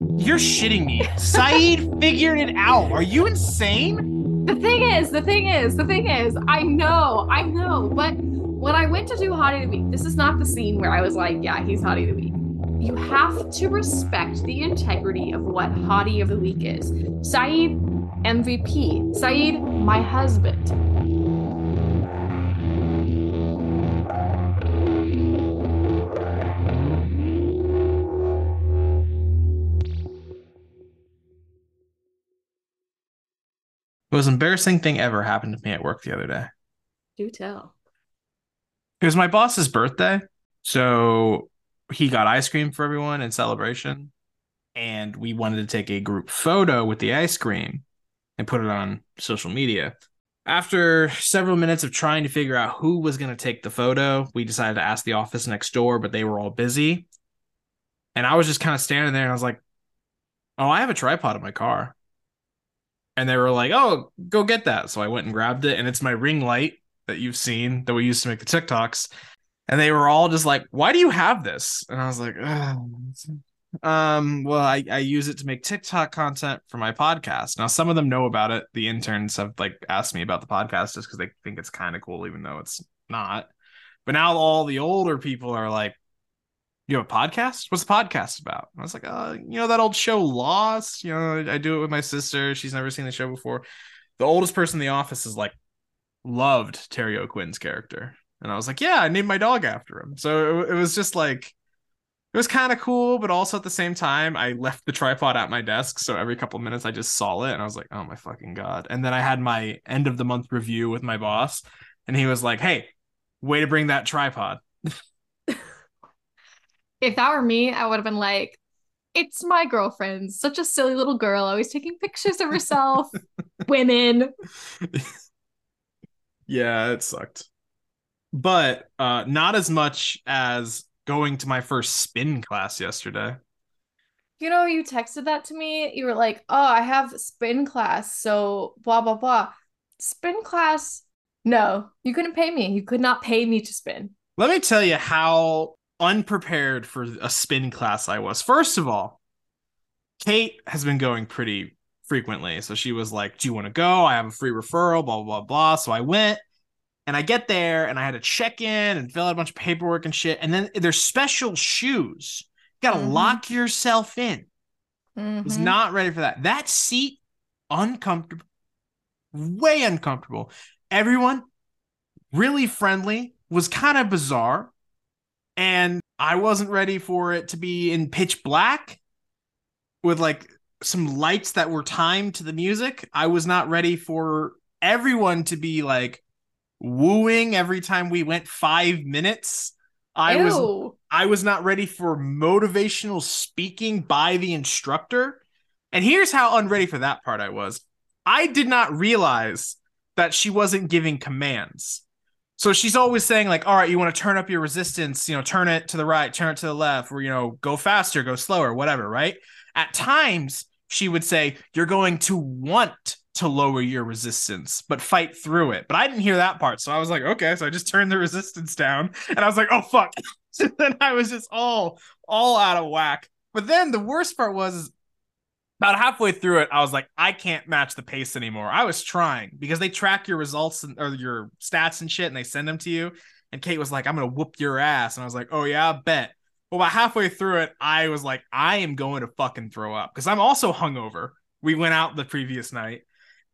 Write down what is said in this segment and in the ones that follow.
You're shitting me. Sayid figured it out. Are you insane? The thing is, the thing is, the thing is, I know, I know, but when I went to do Hottie of the Week, this is not the scene where I was like, yeah, he's Hottie of the Week. You have to respect the integrity of what Hottie of the Week is. Sayid, MVP. Sayid, my husband. Most embarrassing thing ever happened to me at work the other day. Do tell. It was my boss's birthday. So he got ice cream for everyone in celebration. And we wanted to take a group photo with the ice cream and put it on social media. After several minutes of trying to figure out who was going to take the photo, we decided to ask the office next door, but they were all busy. And I was just kind of standing there and I was like, oh, I have a tripod in my car. And they were like, oh, go get that. So I went and grabbed it. And it's my ring light that you've seen that we used to make the TikToks. And they were all just like, why do you have this? And I was like, um, well, I, I use it to make TikTok content for my podcast. Now, some of them know about it. The interns have like asked me about the podcast just because they think it's kind of cool, even though it's not. But now all the older people are like, you have a podcast? What's the podcast about? And I was like, uh, you know, that old show Lost. You know, I do it with my sister. She's never seen the show before. The oldest person in the office is like loved Terry O'Quinn's character. And I was like, yeah, I named my dog after him. So it, it was just like, it was kind of cool, but also at the same time, I left the tripod at my desk. So every couple minutes, I just saw it and I was like, oh my fucking God. And then I had my end of the month review with my boss. And he was like, hey, way to bring that tripod. if that were me, I would have been like, it's my girlfriend, such a silly little girl, always taking pictures of herself, women. yeah, it sucked. But uh not as much as going to my first spin class yesterday. You know, you texted that to me. You were like, "Oh, I have spin class, so blah blah blah." Spin class? No, you couldn't pay me. You could not pay me to spin. Let me tell you how unprepared for a spin class I was. First of all, Kate has been going pretty frequently. So she was like, Do you want to go? I have a free referral, blah, blah, blah, blah. So I went and I get there and I had to check in and fill out a bunch of paperwork and shit. And then there's special shoes. You got to mm-hmm. lock yourself in. Mm-hmm. Was not ready for that. That seat, uncomfortable, way uncomfortable. Everyone really friendly, was kind of bizarre and I wasn't ready for it to be in pitch black with like some lights that were timed to the music. I was not ready for everyone to be like wooing every time we went 5 minutes. I Ew. was I was not ready for motivational speaking by the instructor. And here's how unready for that part I was. I did not realize that she wasn't giving commands. So she's always saying like, all right, you want to turn up your resistance, you know, turn it to the right, turn it to the left, or you know, go faster, go slower, whatever, right? At times she would say, you're going to want to lower your resistance, but fight through it. But I didn't hear that part. So I was like, okay. So I just turned the resistance down and I was like, oh fuck. so then I was just all all out of whack. But then the worst part was about halfway through it, I was like, I can't match the pace anymore. I was trying because they track your results and, or your stats and shit and they send them to you. And Kate was like, I'm going to whoop your ass. And I was like, oh, yeah, I bet. Well, about halfway through it, I was like, I am going to fucking throw up because I'm also hungover. We went out the previous night.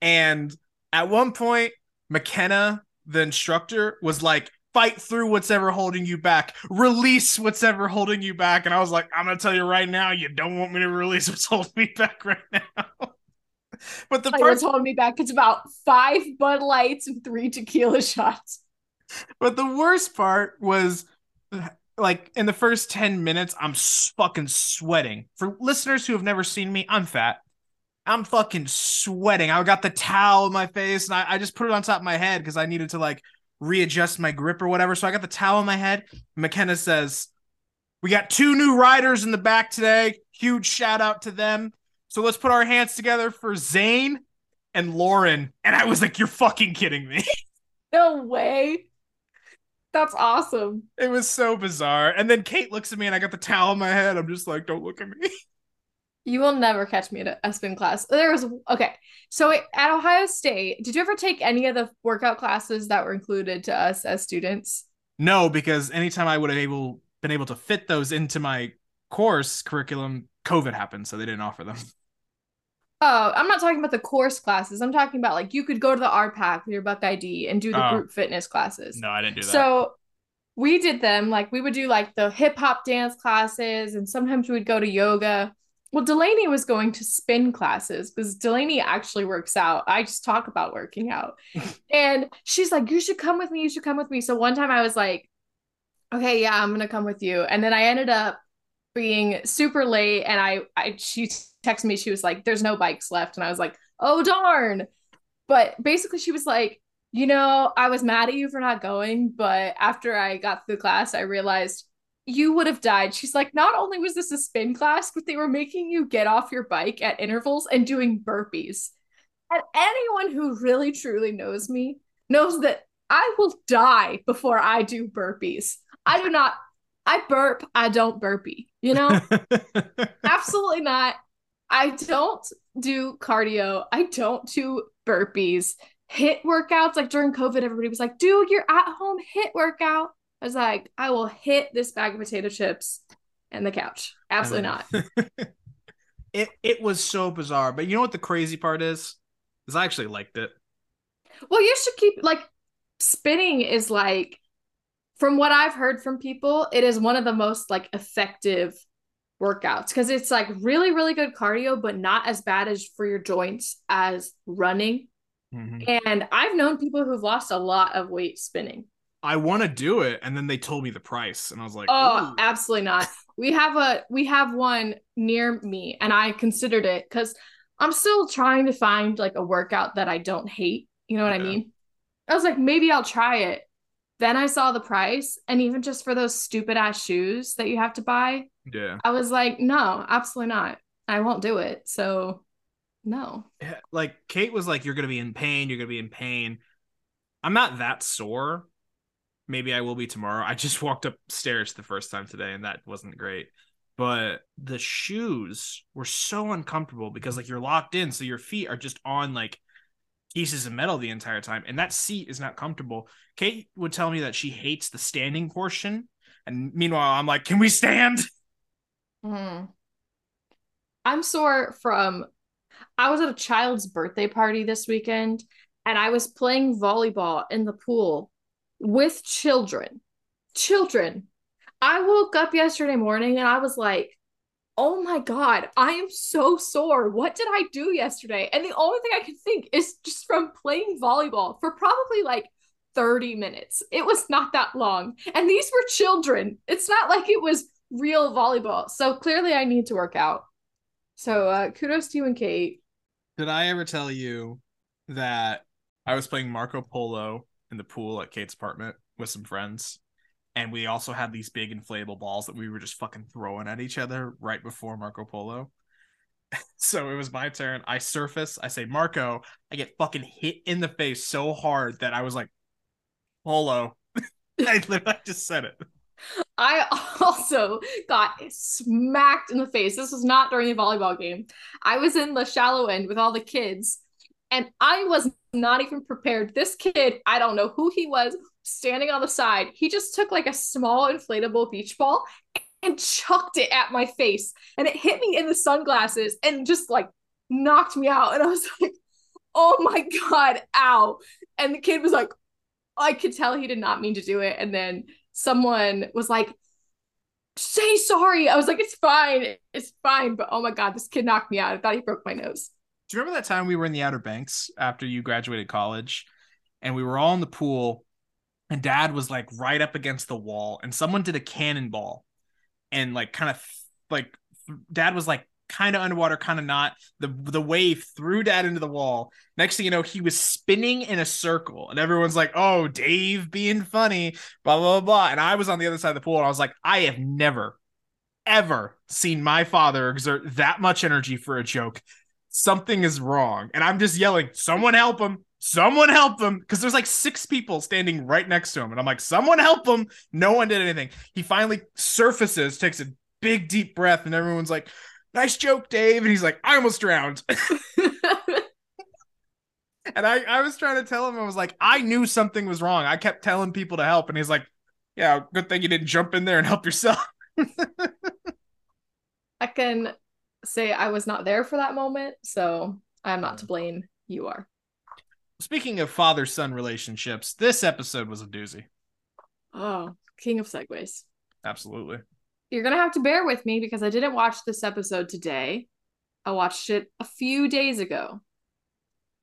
And at one point, McKenna, the instructor, was like, fight through what's ever holding you back. Release what's ever holding you back. And I was like, I'm gonna tell you right now, you don't want me to release what's holding me back right now. but the like part holding me back, it's about five Bud Lights and three tequila shots. But the worst part was like in the first 10 minutes, I'm fucking sweating. For listeners who have never seen me, I'm fat. I'm fucking sweating. I got the towel in my face and I, I just put it on top of my head because I needed to like readjust my grip or whatever. So I got the towel on my head. McKenna says, We got two new riders in the back today. Huge shout out to them. So let's put our hands together for Zane and Lauren. And I was like, You're fucking kidding me. No way. That's awesome. It was so bizarre. And then Kate looks at me and I got the towel on my head. I'm just like, Don't look at me. You will never catch me at a spin class. There was okay. So at Ohio State, did you ever take any of the workout classes that were included to us as students? No, because anytime I would have able been able to fit those into my course curriculum, COVID happened, so they didn't offer them. Oh, I'm not talking about the course classes. I'm talking about like you could go to the RPAC with your Buck ID and do the Oh. group fitness classes. No, I didn't do that. So we did them like we would do like the hip hop dance classes and sometimes we would go to yoga. Well, Delaney was going to spin classes because Delaney actually works out. I just talk about working out. and she's like, You should come with me. You should come with me. So one time I was like, Okay, yeah, I'm going to come with you. And then I ended up being super late and I, I she texted me, she was like, There's no bikes left. And I was like, Oh, darn. But basically, she was like, you know, I was mad at you for not going, but after I got through the class, I realized you would have died. She's like, not only was this a spin class, but they were making you get off your bike at intervals and doing burpees. And anyone who really truly knows me knows that I will die before I do burpees. I do not, I burp, I don't burpee, you know? Absolutely not. I don't do cardio. I don't do burpees. HIIT workouts like during COVID, everybody was like, "Do your at-home HIIT workout." I was like, "I will hit this bag of potato chips and the couch." Absolutely not. it it was so bizarre, but you know what the crazy part is? Is I actually liked it. Well, you should keep like spinning is like from what I've heard from people, it is one of the most like effective workouts because it's like really really good cardio but not as bad as for your joints as running. Mm-hmm. And I've known people who've lost a lot of weight spinning. I want to do it, and then they told me the price, and I was like, Oh, "Ooh." absolutely not. We have a we have one near me and I considered it cuz I'm still trying to find like a workout that I don't hate. You know what I mean? I was like maybe I'll try it. Then I saw the price and even just for those stupid ass shoes that you have to buy, yeah. I was like no, absolutely not. I won't do it. So no. Yeah, like Kate was like, "You're gonna be in pain. You're gonna be in pain." I'm not that sore. Maybe I will be tomorrow. I just walked upstairs the first time today, and that wasn't great. But the shoes were so uncomfortable because like you're locked in, so your feet are just on like pieces of metal the entire time, and that seat is not comfortable. Kate would tell me that she hates the standing portion, and meanwhile, I'm like, "Can we stand?" Mhm. I'm sore from I was at a child's birthday party this weekend and I was playing volleyball in the pool with children. Children. I woke up yesterday morning and I was like, "Oh my god, I am so sore. What did I do yesterday?" And the only thing I can think is just from playing volleyball for probably like 30 minutes. It was not that long. And these were children. It's not like it was real volleyball. So clearly I need to work out. So uh kudos to you and Kate. Did I ever tell you that I was playing Marco Polo in the pool at Kate's apartment with some friends? And we also had these big inflatable balls that we were just fucking throwing at each other right before Marco Polo. so it was my turn. I surface, I say Marco, I get fucking hit in the face so hard that I was like, Polo. I literally just said it. I also got smacked in the face. This was not during the volleyball game. I was in the shallow end with all the kids, and I was not even prepared. This kid, I don't know who he was, standing on the side. He just took like a small inflatable beach ball and chucked it at my face, and it hit me in the sunglasses and just like knocked me out. And I was like, oh my God, ow. And the kid was like, I could tell he did not mean to do it. And then someone was like, say sorry. I was like, it's fine. It's fine. But oh my God, this kid knocked me out. I thought he broke my nose. Do you remember that time we were in the Outer Banks after you graduated college and we were all in the pool and dad was like right up against the wall and someone did a cannonball and like kind of like dad was like kind of underwater kind of not the the wave threw dad into the wall next thing you know he was spinning in a circle and everyone's like oh dave being funny blah blah blah, blah. and i was on the other side of the pool and i was like i have never ever seen my father exert that much energy for a joke something is wrong and i'm just yelling someone help him someone help him because there's like six people standing right next to him and i'm like someone help him no one did anything he finally surfaces takes a big deep breath and everyone's like nice joke, Dave. And he's like, I almost drowned. and I, I was trying to tell him, I was like, I knew something was wrong. I kept telling people to help. And he's like, Yeah, good thing you didn't jump in there and help yourself. I can say I was not there for that moment, so I'm not to mm. blame. You are. Speaking of father son relationships, this episode was a doozy. Oh, king of segues. Absolutely. You're gonna have to bear with me because I didn't watch this episode today. I watched it a few days ago.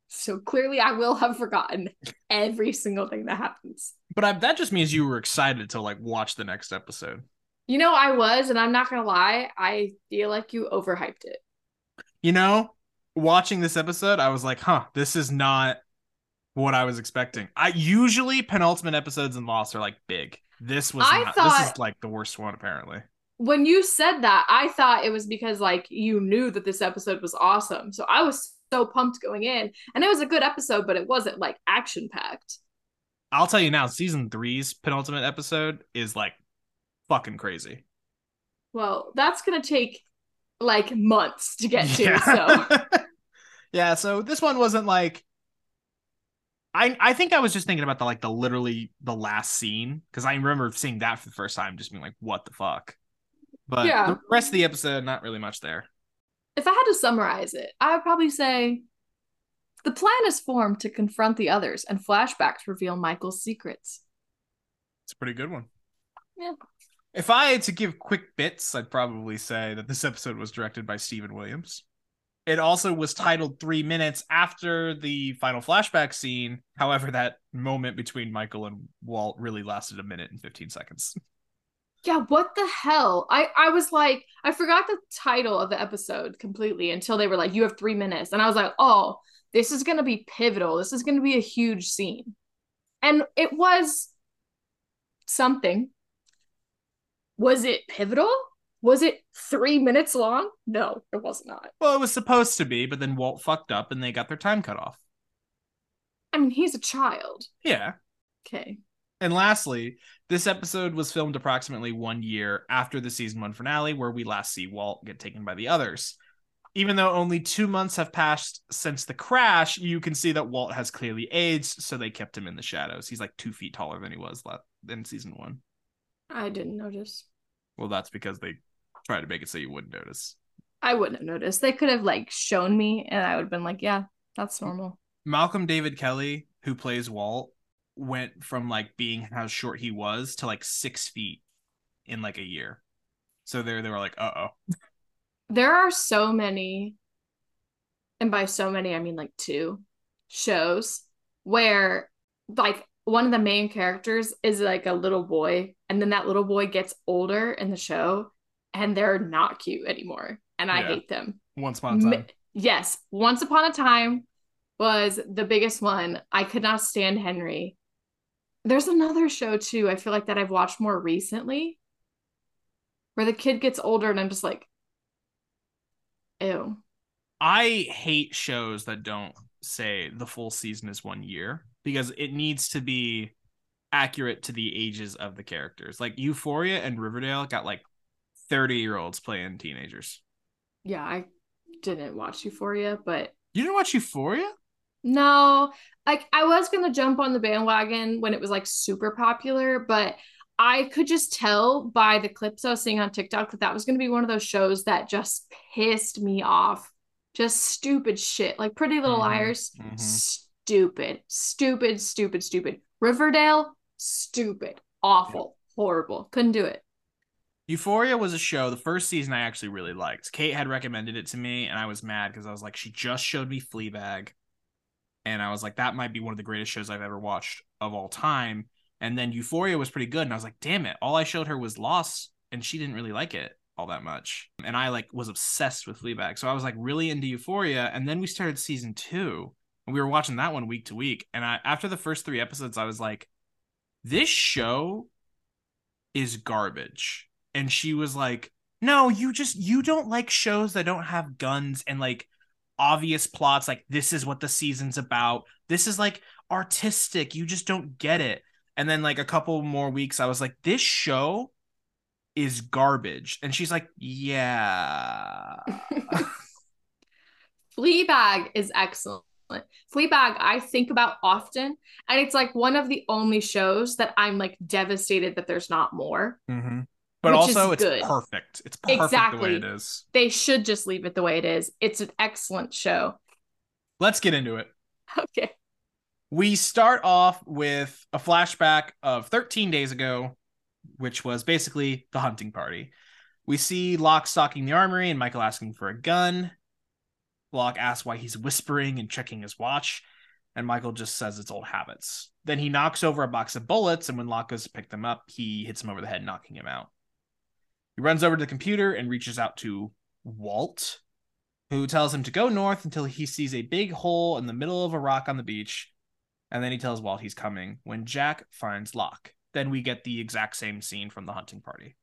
So clearly I will have forgotten every single thing that happens. But I, that just means you were excited to like watch the next episode. You know, I was, and I'm not gonna lie, I feel like you overhyped it. You know, watching this episode, I was like, huh, this is not what I was expecting. I usually penultimate episodes in Lost are like big. This was I not, thought- this is like the worst one apparently. When you said that, I thought it was because like you knew that this episode was awesome. So I was so pumped going in, and it was a good episode, but it wasn't like action packed. I'll tell you now, season three's penultimate episode is like fucking crazy. Well, that's gonna take like months to get to. So yeah, so this one wasn't like I I think I was just thinking about the like the literally the last scene because I remember seeing that for the first time, just being like, what the fuck. But Yeah. the rest of the episode, not really much there. if I had to summarize it, I would probably say the plan is formed to confront the others, and flashbacks reveal Michael's secrets. It's a pretty good one. Yeah. If I had to give quick bits, I'd probably say that this episode was directed by Stephen Williams. It also was titled three minutes after the final flashback scene. However, that moment between Michael and Walt really lasted a minute and 15 seconds. Yeah, what the hell? I I was like, I forgot the title of the episode completely until they were like, "You have three minutes," and I was like, "Oh, this is gonna be pivotal. This is gonna be a huge scene," and it was something. Was it pivotal? Was it three minutes long? No, it was not. Well, it was supposed to be, but then Walt fucked up and they got their time cut off. I mean, he's a child. Yeah. Okay. And lastly, this episode was filmed approximately one year after the season one finale, where we last see Walt get taken by the others. Even though only two months have passed since the crash, you can see that Walt has clearly aged, so they kept him in the shadows. He's like two feet taller than he was in season one. I didn't notice. Well, that's because they tried to make it so you wouldn't notice. I wouldn't have noticed. They could have like shown me, and I would have been like, "Yeah, that's normal." Malcolm David Kelly, who plays Walt, went from like being how short he was to like six feet in like a year. So there they were like, uh oh. There are so many, and by so many I mean like two shows where like one of the main characters is like a little boy, and then that little boy gets older in the show, and they're not cute anymore, and I Yeah. hate them. Once upon a time. Yes, Once Upon a Time was the biggest one. I could not stand Henry. There's another show too, I feel like that I've watched more recently where the kid gets older and I'm just like, ew. I hate shows that don't say the full season is one year because it needs to be accurate to the ages of the characters. Like Euphoria and Riverdale got like 30 year olds playing teenagers. Yeah, I didn't watch Euphoria, but You didn't watch Euphoria? no, like I was gonna jump on the bandwagon when it was like super popular, but I could just tell by the clips I was seeing on TikTok that that was gonna be one of those shows that just pissed me off. Just stupid shit, like Pretty Little Mhm, Liars, mhm. Stupid, stupid, stupid, stupid. Riverdale, stupid, awful, horrible. Couldn't do it. Euphoria was a show. The first season I actually really liked. Kate had recommended it to me, and I was mad because I was like, she just showed me Fleabag, and I was like, that might be one of the greatest shows I've ever watched of all time. And then Euphoria was pretty good, and I was like, damn it, all I showed her was Lost, and she didn't really like it all that much. And I like was obsessed with Fleabag, so I was like really into Euphoria. And then we started season two, and we were watching that one week to week. And I after the first three episodes, I was like, this show is garbage. And she was like, no, you just you don't like shows that don't have guns and like obvious plots like this is what the season's about. This is like artistic. You just don't get it. And then like a couple more weeks I was like this show is garbage. And she's like, yeah. Fleabag is excellent. Fleabag, I think about often, and it's like one of the only shows that I'm like devastated that there's not more. Mm-hmm. But also, it's good. perfect. It's perfect the Exactly. way it is. They should just leave it the way it is. It's an excellent show. Let's get into it. Okay. We start off with a flashback of 13 days ago, which was basically the hunting party. We see Locke stalking the armory and Michael asking for a gun. Locke asks why he's whispering and checking his watch, and Michael just says it's old habits. Then he knocks over a box of bullets, and when Locke goes to pick them up, he hits him over the head, knocking him out. He runs over to the computer and reaches out to Walt, who tells him to go north until he sees a big hole in the middle of a rock on the beach and then he tells Walt he's coming when Jack finds Locke. Then we get the exact same scene from the hunting party.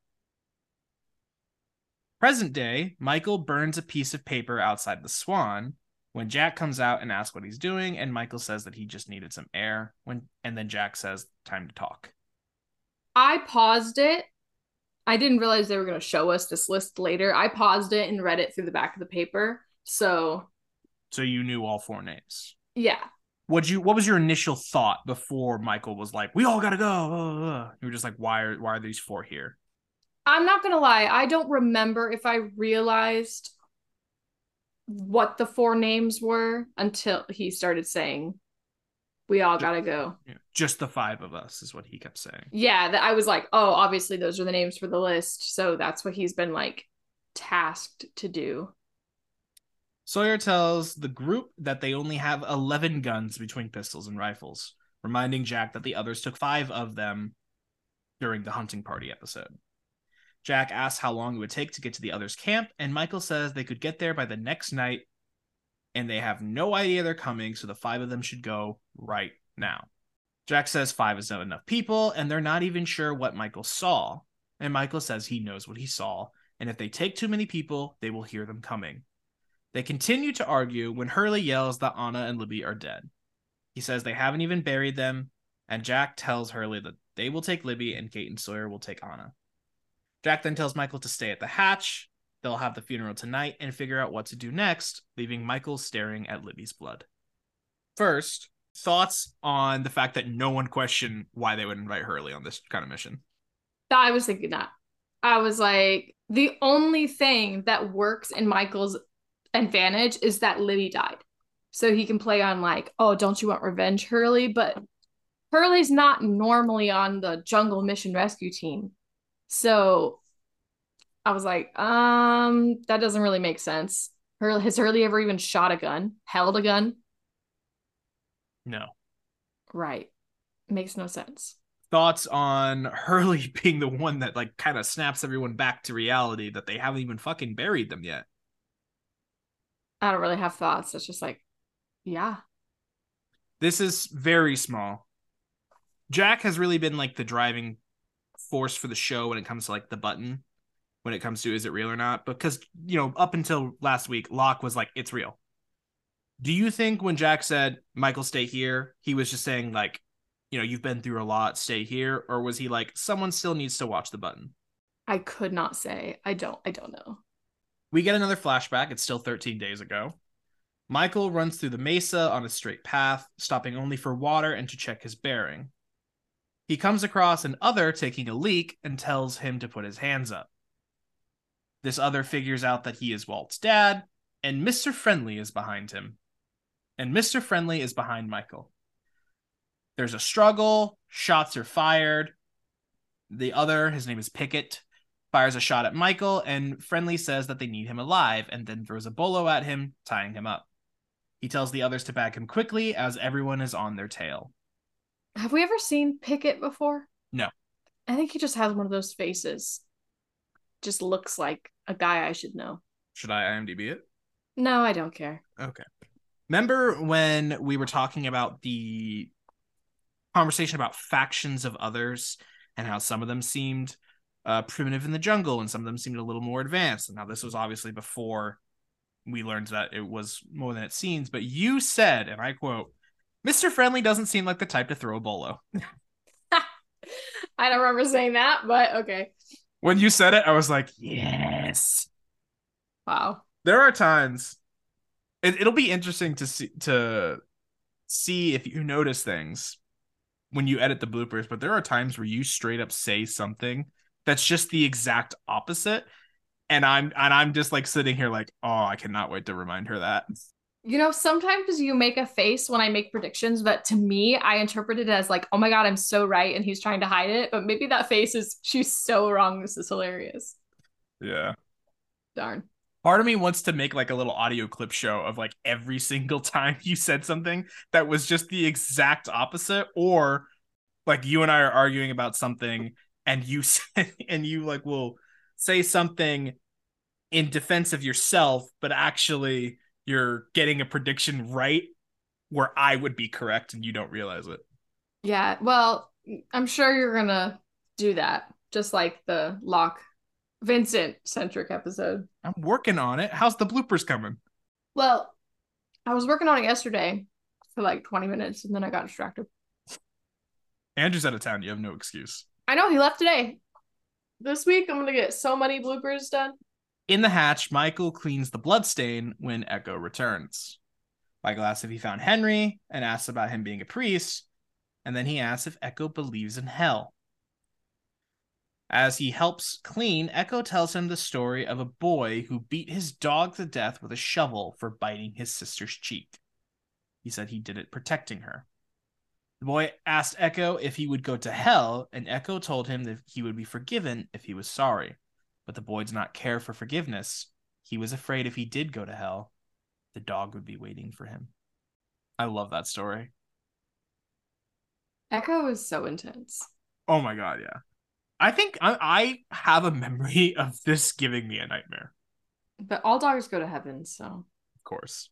Present day, Michael burns a piece of paper outside the Swan when Jack comes out and asks what he's doing, and Michael says that he just needed some air. When and then Jack says, "Time to talk." I paused it. I didn't realize they were going to show us this list later. I paused it and read it through the back of the paper. So, So you knew all four names. yeah. What you? What was your initial thought before Michael was like, "We all gotta go"? Uh, uh." You were just like, "Why are why are these four here?" I'm not going to lie. I don't remember if I realized what the four names were until he started saying, we all got to go. Yeah, Just the five of us is what he kept saying. Yeah, that I was like, oh, obviously those are the names for the list. So that's what he's been like tasked to do. Sawyer tells the group that they only have 11 guns between pistols and rifles, reminding Jack that the others took five of them during the hunting party episode. Jack asks how long it would take to get to the others' camp, and Michael says they could get there by the next night, and they have no idea they're coming, so the five of them should go right now. Jack says five is not enough people, and they're not even sure what Michael saw. And Michael says he knows what he saw, and if they take too many people, they will hear them coming. They continue to argue when Hurley yells that Ana and Libby are dead. He says they haven't even buried them, and Jack tells Hurley that they will take Libby and Kate and Sawyer will take Ana. Jack then tells Michael to stay at the hatch. They'll have the funeral tonight and figure out what to do next, leaving Michael staring at Libby's blood. First, thoughts on the fact that no one questioned why they would invite Hurley on this kind of mission. I was thinking that. I was like, the only thing that works in Michael's advantage is that Libby died. So he can play on like, oh, don't you want revenge, Hurley? But Hurley's not normally on the jungle mission rescue team. So I was like, um, that doesn't really make sense. Hurley has Hurley ever even shot a gun, held a gun? No. Right. Makes no sense. Thoughts on Hurley being the one that like kind of snaps everyone back to reality that they haven't even fucking buried them yet. I don't really have thoughts. It's just like, yeah. This is very small. Jack has really been like the driving force for the show when it comes to like the button, when it comes to is it real or not? Because, you know, up until last week, Locke was like, it's real. Do you think when Jack said, Michael, stay here, he was just saying, like, you know, you've been through a lot, stay here? Or was he like, someone still needs to watch the button? I could not say. I don't I don't know. We get another flashback. It's still 13 days ago. Michael runs through the mesa on a straight path, stopping only for water and to check his bearing. He comes across an other taking a leak and tells him to put his hands up. This other figures out that he is Walt's dad, and Mr. Friendly is behind him. And Mr. Friendly is behind Michael. There's a struggle, shots are fired. The other, his name is Pickett, fires a shot at Michael, and Friendly says that they need him alive and then throws a bolo at him, tying him up. He tells the others to bag him quickly as everyone is on their tail. Have we ever seen Pickett before? No. I think he just has one of those faces. Just looks like a guy I should know. Should I IMDb it? No, I don't care. Okay. Remember when we were talking about the conversation about factions of others and how some of them seemed uh, primitive in the jungle and some of them seemed a little more advanced? And now this was obviously before we learned that it was more than it seems. But you said, and I quote, Mr. Friendly doesn't seem like the type to throw a bolo. I don't remember saying that, but okay. When you said it, I was like, yes. Wow. There are times it, it'll be interesting to see to see if you notice things when you edit the bloopers, but there are times where you straight up say something that's just the exact opposite. And I'm and I'm just like sitting here like, oh, I cannot wait to remind her that. You know, sometimes you make a face when I make predictions, but to me, I interpret it as like, oh my God, I'm so right. And he's trying to hide it. But maybe that face is, she's so wrong. This is hilarious. Yeah. Darn. Part of me wants to make like a little audio clip show of like every single time you said something that was just the exact opposite, or like you and I are arguing about something and you say, and you like will say something in defense of yourself, but actually you're getting a prediction right where I would be correct and you don't realize it. Yeah. Well, I'm sure you're going to do that, just like the Locke Vincent centric episode. I'm working on it. How's the bloopers coming? Well, I was working on it yesterday for like 20 minutes and then I got distracted. Andrew's out of town. You have no excuse. I know he left today. This week, I'm going to get so many bloopers done. In the hatch, Michael cleans the bloodstain when Eko returns. Michael asks if he found Henry and asks about him being a priest, and then he asks if Eko believes in hell. As he helps clean, Eko tells him the story of a boy who beat his dog to death with a shovel for biting his sister's cheek. He said he did it protecting her. The boy asked Eko if he would go to hell, and Eko told him that he would be forgiven if he was sorry but the boy did not care for forgiveness. He was afraid if he did go to hell, the dog would be waiting for him. I love that story. Eko is so intense. Oh my god, yeah. I think I, I have a memory of this giving me a nightmare. But all dogs go to heaven, so. Of course.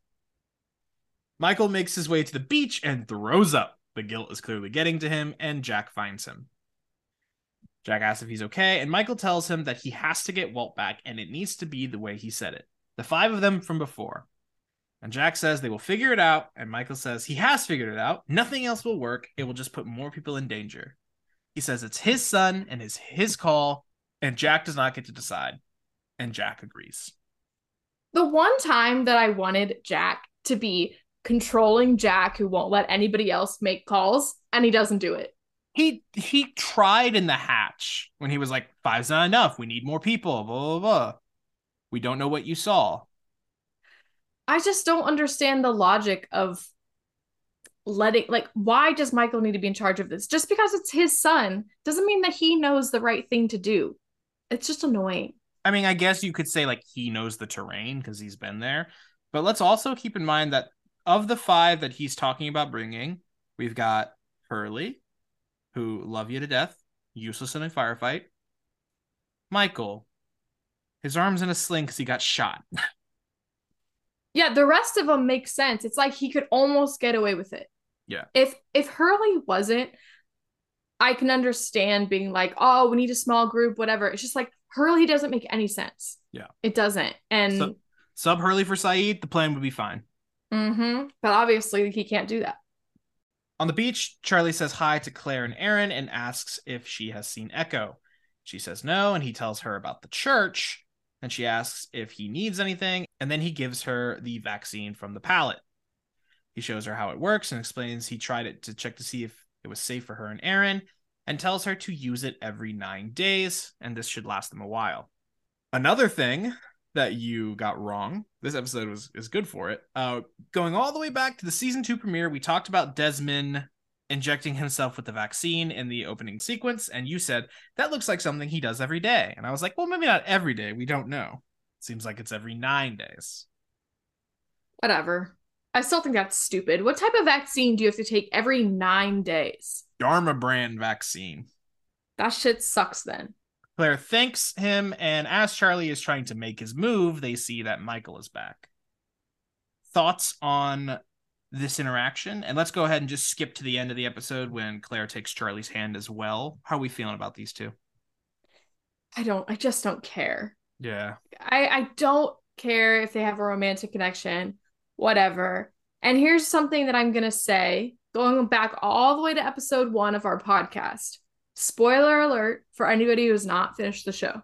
Michael makes his way to the beach and throws up. The guilt is clearly getting to him, and Jack finds him. Jack asks if he's okay, and Michael tells him that he has to get Walt back and it needs to be the way he said it. The five of them from before. And Jack says they will figure it out, and Michael says he has figured it out. Nothing else will work. It will just put more people in danger. He says it's his son and it's his call, and Jack does not get to decide. And Jack agrees. The one time that I wanted Jack to be controlling Jack, who won't let anybody else make calls, and he doesn't do it he he tried in the hatch when he was like five's not enough. We need more people. Blah blah blah we don't know what you saw. I just don't understand the logic of letting like why does michael need to be in charge of this? Just because it's his son doesn't mean that he knows the right thing to do. It's just annoying. I mean i guess you could say like he knows the terrain because he's been there. But let's also keep in mind that of the five that he's talking about bringing we've got hurley who love you to death, useless in a firefight. Michael, his arm's in a sling because he got shot. yeah, the rest of them make sense. It's like he could almost get away with it. Yeah. If if Hurley wasn't, I can understand being like, oh, we need a small group, whatever. It's just like Hurley doesn't make any sense. Yeah. It doesn't. And sub, sub Hurley for Sayid, the plan would be fine. Mm-hmm. But obviously he can't do that. On the beach, Charlie says hi to Claire and Aaron and asks if she has seen Eko. She says no, and he tells her about the church. And she asks if he needs anything, and then he gives her the vaccine from the pallet. He shows her how it works and explains he tried it to check to see if it was safe for her and Aaron, and tells her to use it every nine days, and this should last them a while. Another thing that you got wrong. This episode was is good for it. Uh, going all the way back to the season two premiere, we talked about Desmond injecting himself with the vaccine in the opening sequence, and you said that looks like something he does every day. And I was like, well, maybe not every day. We don't know. Seems like it's every nine days. Whatever. I still think that's stupid. What type of vaccine do you have to take every nine days? Dharma brand vaccine. That shit sucks then. Claire thanks him, and as Charlie is trying to make his move, they see that Michael is back. Thoughts on this interaction? And let's go ahead and just skip to the end of the episode when Claire takes Charlie's hand as well. How are we feeling about these two? I don't, I just don't care. Yeah. I, I don't care if they have a romantic connection, whatever. And here's something that I'm going to say going back all the way to episode one of our podcast spoiler alert for anybody who has not finished the show.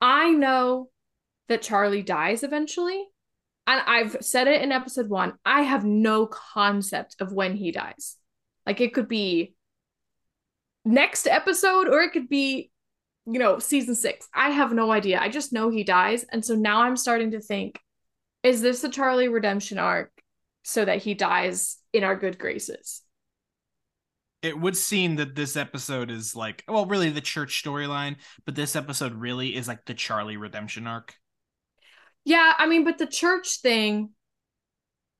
I know that Charlie dies eventually. And I've said it in episode one. I have no concept of when he dies. Like it could be next episode or it could be, you know, season six. I have no idea. I just know he dies. And so now I'm starting to think is this the Charlie redemption arc so that he dies in our good graces? It would seem that this episode is like well really the church storyline but this episode really is like the charlie redemption arc Yeah, I mean, but the church thing.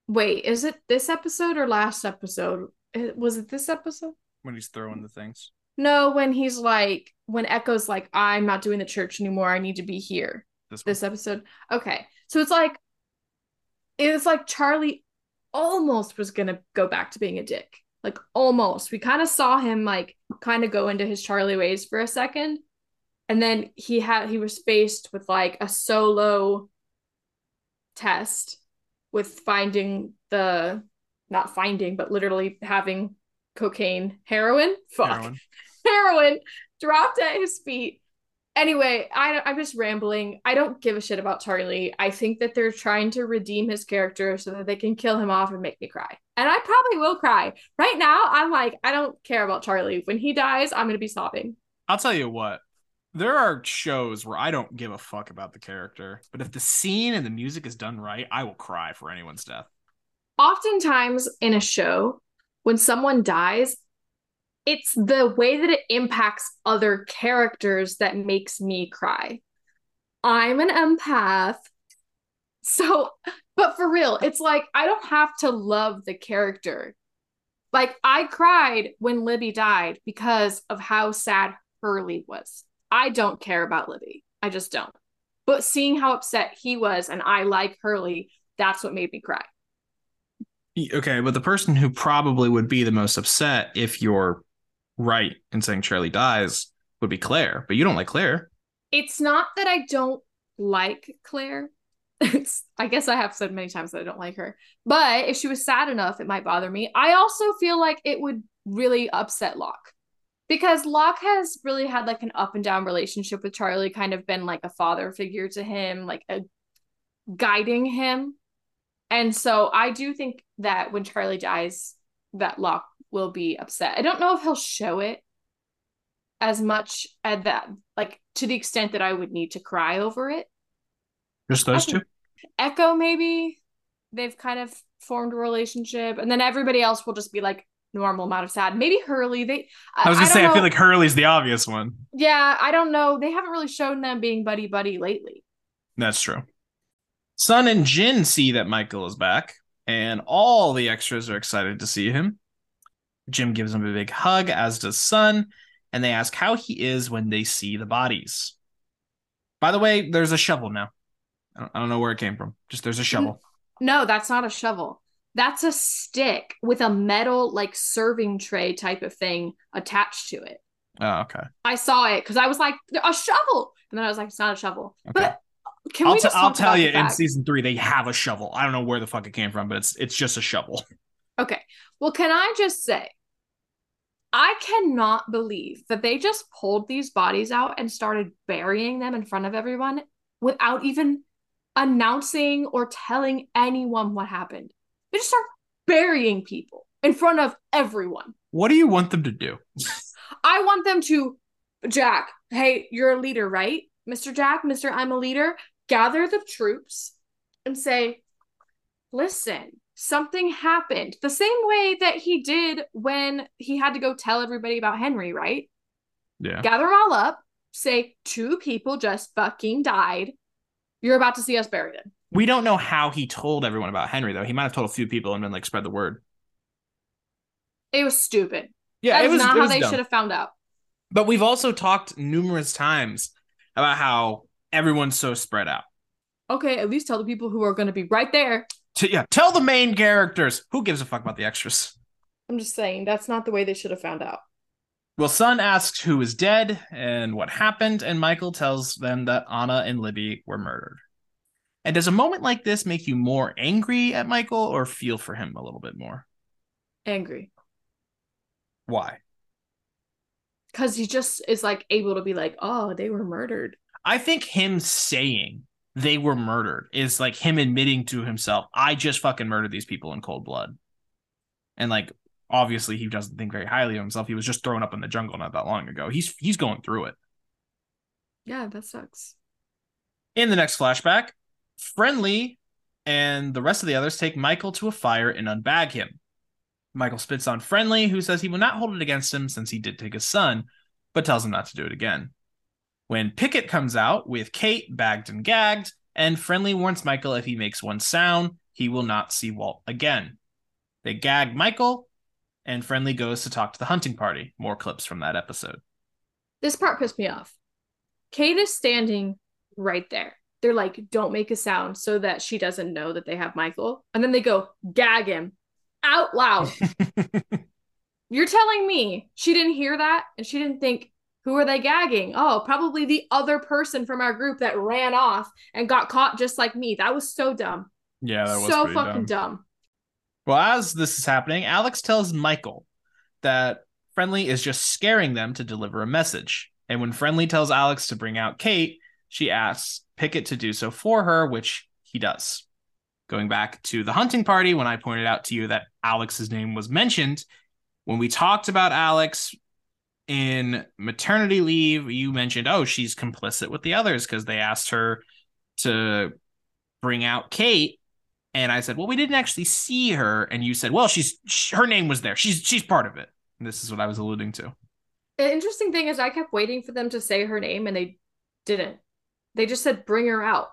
Wait, is it this episode or last episode? Was it this episode? when he's throwing the things No, when he's like, when Eko's like, I'm not doing the church anymore. I need to be here. this, This episode. Okay. So it's like, it's like Charlie almost was going to go back to being a dick. Like, almost. We kind of saw him, like, kind of go into his Charlie ways for a second. And then he had, he was faced with like a solo test with finding the, not finding, but literally having cocaine, heroin. Fuck Heroin. heroin dropped at his feet. Anyway, I, I'm just rambling. I don't give a shit about Charlie. I think that they're trying to redeem his character so that they can kill him off and make me cry. And I probably will cry. Right now, I'm like, I don't care about Charlie. When he dies, I'm going to be sobbing. i'll tell you what there are shows where i don't give a fuck about the character but if the scene and the music is done right i will cry for anyone's death Oftentimes in a show, when someone dies, it's the way that it impacts other characters that makes me cry. I'm an empath. So, but for real, it's like I don't have to love the character. Like I cried when Libby died because of how sad Hurley was. I don't care about Libby. I just don't. But seeing how upset he was and I like Hurley, that's what made me cry. okay but the person who probably would be the most upset if you're right in saying charlie dies would be claire but you don't like claire It's not that I don't like Claire. It's I guess I have said many times that I don't like her. But if she was sad enough, it might bother me. I also feel like it would really upset Locke. Because Locke has really had like an up and down relationship with Charlie, kind of been like a father figure to him, like a guiding him. And so I do think that when Charlie dies, that Locke will be upset. I don't know if he'll show it as much at that like to the extent that I would need to cry over it. just those two Eko maybe they've kind of formed a relationship and then everybody else will just be like normal amount of sad. Maybe Hurley they i was gonna don't say i feel like hurley's the obvious one Yeah, I don't know. They haven't really shown them being buddy buddy lately. That's true. Sun and Jin see that Michael is back, and all the extras are excited to see him. Jin gives him a big hug, as does Sun, and they ask how he is when they see the bodies. By the way, there's a shovel now. I don't, I don't know where it came from. Just there's a shovel. Mm, no, that's not a shovel. That's a stick with a metal like serving tray type of thing attached to it. Oh, okay. I saw it because I was like, a shovel. And then I was like, it's not a shovel. Okay. But can I'll, we t- just I'll tell you in season three they have a shovel. I don't know where the fuck it came from, but it's it's just a shovel. Okay. Well, can I just say, I cannot believe that they just pulled these bodies out and started burying them in front of everyone without even announcing or telling anyone what happened. They just start burying people in front of everyone. What do you want them to do? I want them to, Jack, hey, you're a leader, right? Mr. Jack, Mr. I'm a leader, gather the troops and say, listen, something happened. The same way that he did when he had to go tell everybody about Henry, right? Yeah. Gather them all up, say, two people just fucking died. You're about to see us bury them. We don't know how he told everyone about Henry though. He might have told a few people and then like spread the word. It was stupid. Yeah, That's it was not it how was they dumb. should have found out. But we've also talked numerous times about how everyone's so spread out. Okay, at least tell the people who are going to be right there. T- yeah, tell the main characters. Who gives a fuck about the extras? I'm just saying, that's not the way they should have found out. Well, Sun asks who is dead and what happened, and Michael tells them that Ana and Libby were murdered. And does a moment like this make you more angry at Michael or feel for him a little bit more? Angry. Why? Because he just is like able to be like, oh, they were murdered. I think him saying they were murdered is like him admitting to himself, I just fucking murdered these people in cold blood. And like obviously he doesn't think very highly of himself. He was just thrown up in the jungle not that long ago. He's he's going through it. Yeah, that sucks. In the next flashback, Friendly and the rest of the others take Michael to a fire and unbag him. Michael spits on Friendly, who says he will not hold it against him since he did take his son, but tells him not to do it again. When Pickett comes out with Kate bagged and gagged, and Friendly warns Michael if he makes one sound, he will not see Walt again. They gag Michael, and Friendly goes to talk to the hunting party. More clips from that episode. This part pissed me off. Kate is standing right there. They're like, don't make a sound so that she doesn't know that they have Michael. And then they go, gag him out loud. You're telling me she didn't hear that and she didn't think, who are they gagging? Oh, probably the other person from our group that ran off and got caught just like me. That was so dumb. Yeah, that was so fucking dumb. dumb. Well, as this is happening, Alex tells Michael that Friendly is just scaring them to deliver a message. And when Friendly tells Alex to bring out Kate, she asks Pickett to do so for her, which he does. Going back to the hunting party, when I pointed out to you that Alex's name was mentioned, when we talked about Alex in maternity leave, you mentioned, oh, she's complicit with the others because they asked her to bring out Kate. And I said, well, we didn't actually see her. And you said, well, she's sh- her name was there. She's she's part of it. And this is what I was alluding to. The interesting thing is, I kept waiting for them to say her name and they didn't. They just said, bring her out.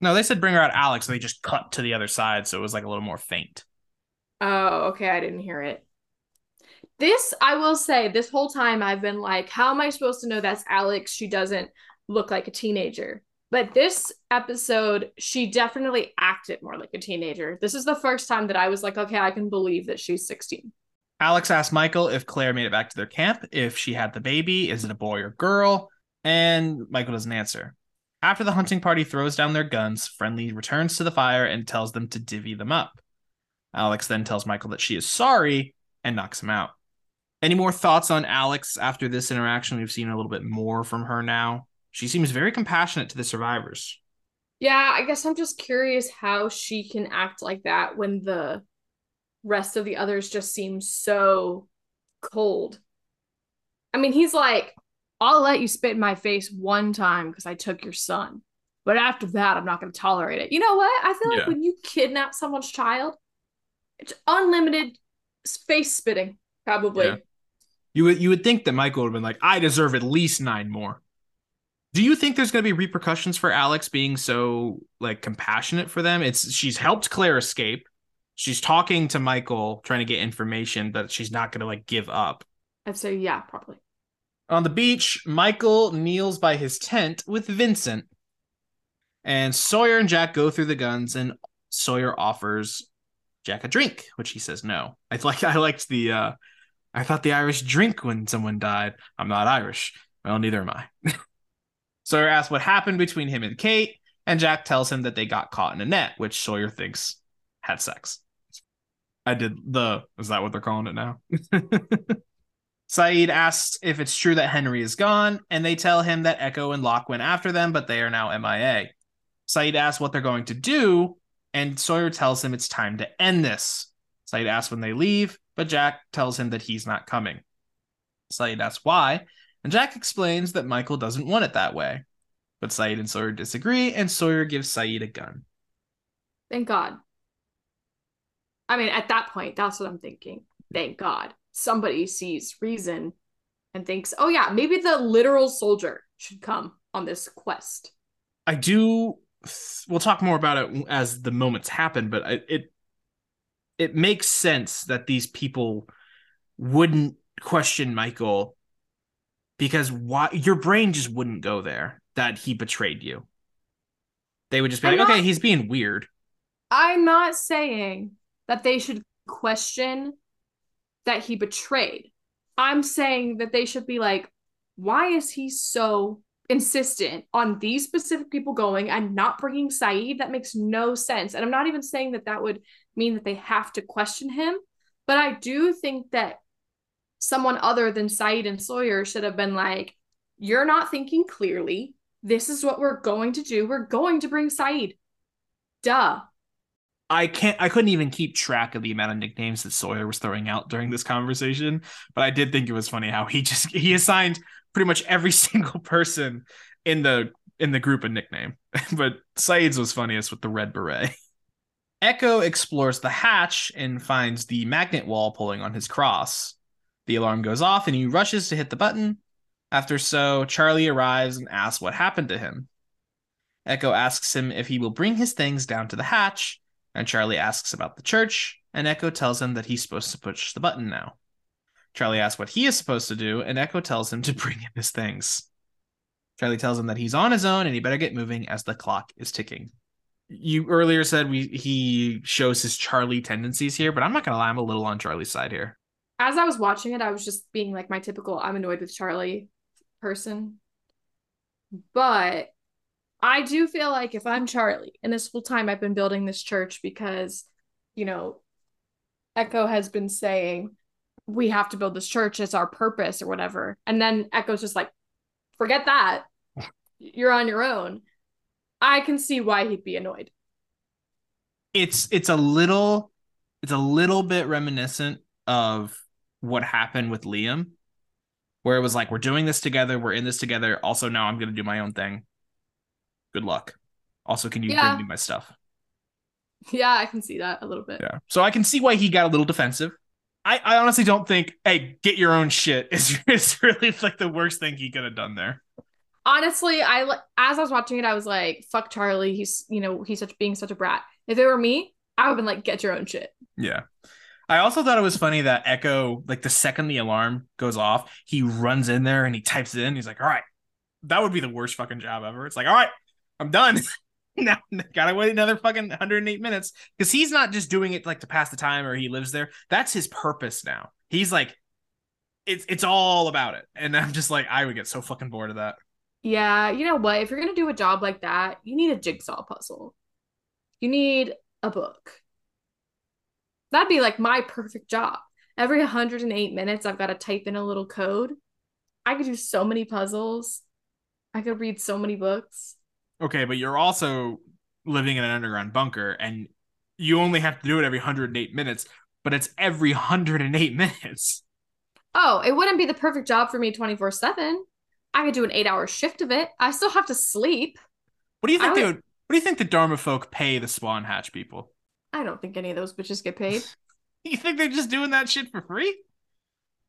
No, they said bring her out, Alex. And they just cut to the other side, so it was like a little more faint. Oh, okay. I didn't hear it. This, I will say, this whole time I've been like, how am I supposed to know that's Alex? She doesn't look like a teenager. But this episode, she definitely acted more like a teenager. This is the first time that I was like, okay, I can believe that she's 16. Alex asked Michael if Claire made it back to their camp, if she had the baby, is it a boy or girl? And Michael doesn't answer. After the hunting party throws down their guns, Friendly returns to the fire and tells them to divvy them up. Alex then tells Michael that she is sorry and knocks him out. Any more thoughts on Alex after this interaction? We've seen a little bit more from her now. She seems very compassionate to the survivors. Yeah, I guess I'm just curious how she can act like that when the rest of the others just seem so cold. I mean, he's like, I'll let you spit in my face one time because I took your son. But after that, I'm not going to tolerate it. You know what? I feel like Yeah. when you kidnap someone's child, it's unlimited face spitting, probably. Yeah. You would you would think that Michael would have been like, I deserve at least nine more. Do you think there's going to be repercussions for Alex being so like compassionate for them? It's she's helped Claire escape. She's talking to Michael, trying to get information, but she's not going to like give up. I'd say, yeah, probably. On the beach, Michael kneels by his tent with Vincent, and Sawyer and Jack go through the guns, and Sawyer offers Jack a drink, which he says no. I like I liked the uh I thought the Irish drink when someone died. I'm not Irish. Well, neither am I. Sawyer asks what happened between him and Kate, and Jack tells him that they got caught in a net, which Sawyer thinks had sex. I did the is that what they're calling it now? Sayid asks if it's true that Henry is gone, and they tell him that Eko and Locke went after them, but they are now MIA. Sayid asks what they're going to do, and Sawyer tells him it's time to end this. Sayid asks when they leave, but Jack tells him that he's not coming. Sayid asks why, and Jack explains that Michael doesn't want it that way. But Sayid and Sawyer disagree, and Sawyer gives Sayid a gun. Thank God. I mean, at that point, that's what I'm thinking. Thank God. Somebody sees reason and thinks, oh, yeah, maybe the literal soldier should come on this quest. I do. We'll talk more about it as the moments happen, but it it makes sense that these people wouldn't question Michael because why your brain just wouldn't go there that he betrayed you. They would just be I'm like, not- okay, he's being weird. I'm not saying that they should question that he betrayed. I'm saying that they should be like, why is he so insistent on these specific people going and not bringing Sayid? That makes no sense. And I'm not even saying that that would mean that they have to question him, but I do think that someone other than Sayid and Sawyer should have been like, You're not thinking clearly. This is what we're going to do. We're going to bring Sayid. Duh. I can't I couldn't even keep track of the amount of nicknames that Sawyer was throwing out during this conversation, but I did think it was funny how he just he assigned pretty much every single person in the in the group a nickname. but Sayid's was funniest with the red beret. Eko explores the hatch and finds the magnet wall pulling on his cross. The alarm goes off and he rushes to hit the button. After so, Charlie arrives and asks what happened to him. Eko asks him if he will bring his things down to the hatch, and Charlie asks about the church, and Eko tells him that he's supposed to push the button now. Charlie asks what he is supposed to do, and Eko tells him to bring him his things. Charlie tells him that he's on his own and he better get moving as the clock is ticking. You earlier said we he shows his Charlie tendencies here, but I'm not gonna lie, I'm a little on Charlie's side here. As I was watching it, I was just being like my typical I'm annoyed with Charlie person. But I do feel like if I'm Charlie, and this whole time I've been building this church because, you know, Eko has been saying, we have to build this church, it's our purpose or whatever. And then Eko's just like, forget that. You're on your own. I can see why he'd be annoyed. It's it's a little it's a little bit reminiscent of what happened with Liam, where it was like, we're doing this together, we're in this together. Also, now I'm gonna do my own thing good luck. Also, can you Yeah. bring me my stuff? Yeah, I can see that a little bit. Yeah. So I can see why he got a little defensive. I, I honestly don't think, hey, get your own shit is, is really like the worst thing he could have done there. Honestly, I as I was watching it, I was like, "Fuck Charlie." He's you know he's such being such a brat. If it were me, I would have been like, "Get your own shit." Yeah. I also thought it was funny that Eko, like the second the alarm goes off, he runs in there and he types it in. He's like, all right, that would be the worst fucking job ever. It's like, all right, I'm done. now gotta wait another fucking 108 minutes. Because he's not just doing it like to pass the time or he lives there. That's his purpose now. He's like, it's it's all about it. And I'm just like, I would get so fucking bored of that. Yeah, you know what? If you're gonna do a job like that, you need a jigsaw puzzle. You need a book. That'd be like my perfect job. Every 108 minutes, I've got to type in a little code. I could do so many puzzles. I could read so many books. Okay, but you're also living in an underground bunker and you only have to do it every 108 minutes, but it's every 108 minutes. Oh, it wouldn't be the perfect job for me 24 7. I could do an eight hour shift of it. I still have to sleep. What do you think I they would- would what do you think the Dharma folk pay the Swan hatch people? I don't think any of those bitches get paid. You think they're just doing that shit for free?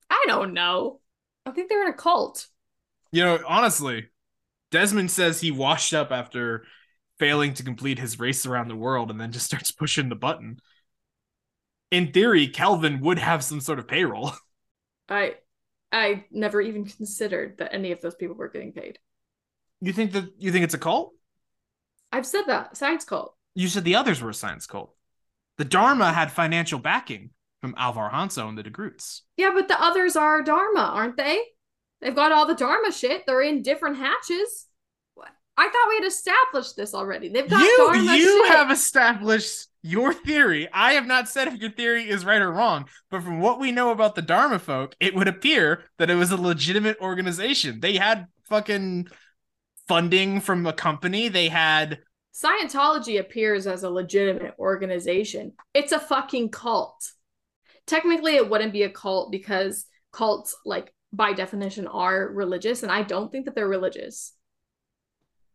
I don't know. I think they're in a cult. You know, honestly, Desmond says he washed up after failing to complete his race around the world and then just starts pushing the button. In theory, Kelvin would have some sort of payroll. I I never even considered that any of those people were getting paid. You think that you think it's a cult? I've said that. Science cult. You said the others were a science cult. The Dharma had financial backing from Alvar Hanso and the DeGroots. Yeah, but the others are Dharma, aren't they? They've got all the Dharma shit. They're in different hatches. What? I thought we had established this already. They've got You Dharma you shit. have established your theory. I have not said if your theory is right or wrong, but from what we know about the Dharma folk, it would appear that it was a legitimate organization. They had fucking funding from a company. They had Scientology appears as a legitimate organization. It's a fucking cult. Technically, it wouldn't be a cult because cults, like by definition, are religious, and I don't think that they're religious.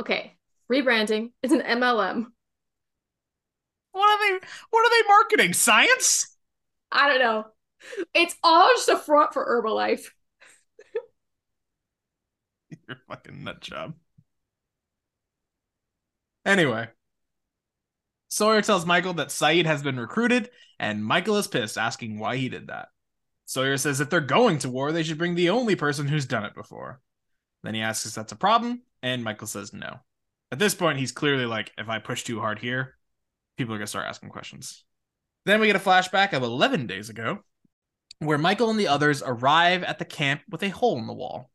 Okay, rebranding. It's an MLM. What are they what are they marketing? Science? I don't know. It's all just a front for Herbalife. You're a fucking nut job. Anyway, Sawyer tells Michael that Sayid has been recruited, and Michael is pissed, asking why he did that. Sawyer says if they're going to war, they should bring the only person who's done it before. Then he asks if that's a problem, and Michael says no. At this point, he's clearly like, if I push too hard here, people are going to start asking questions. Then we get a flashback of 11 days ago, where Michael and the others arrive at the camp with a hole in the wall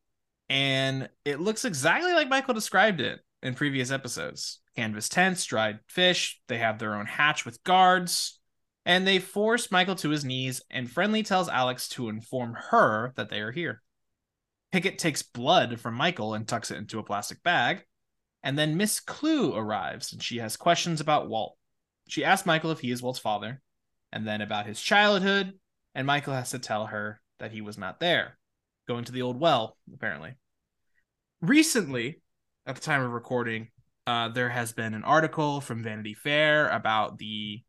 and it looks exactly like Michael described it in previous episodes. Canvas tents, dried fish, they have their own hatch with guards. And they force Michael to his knees, and Friendly tells Alex to inform her that they are here. Pickett takes blood from Michael and tucks it into a plastic bag. And then Miss Klugh arrives, and she has questions about Walt. She asks Michael if he is Walt's father, and then about his childhood, and Michael has to tell her that he was not there, going to the old well, apparently. Recently, at the time of recording, uh, there has been an article from Vanity Fair about the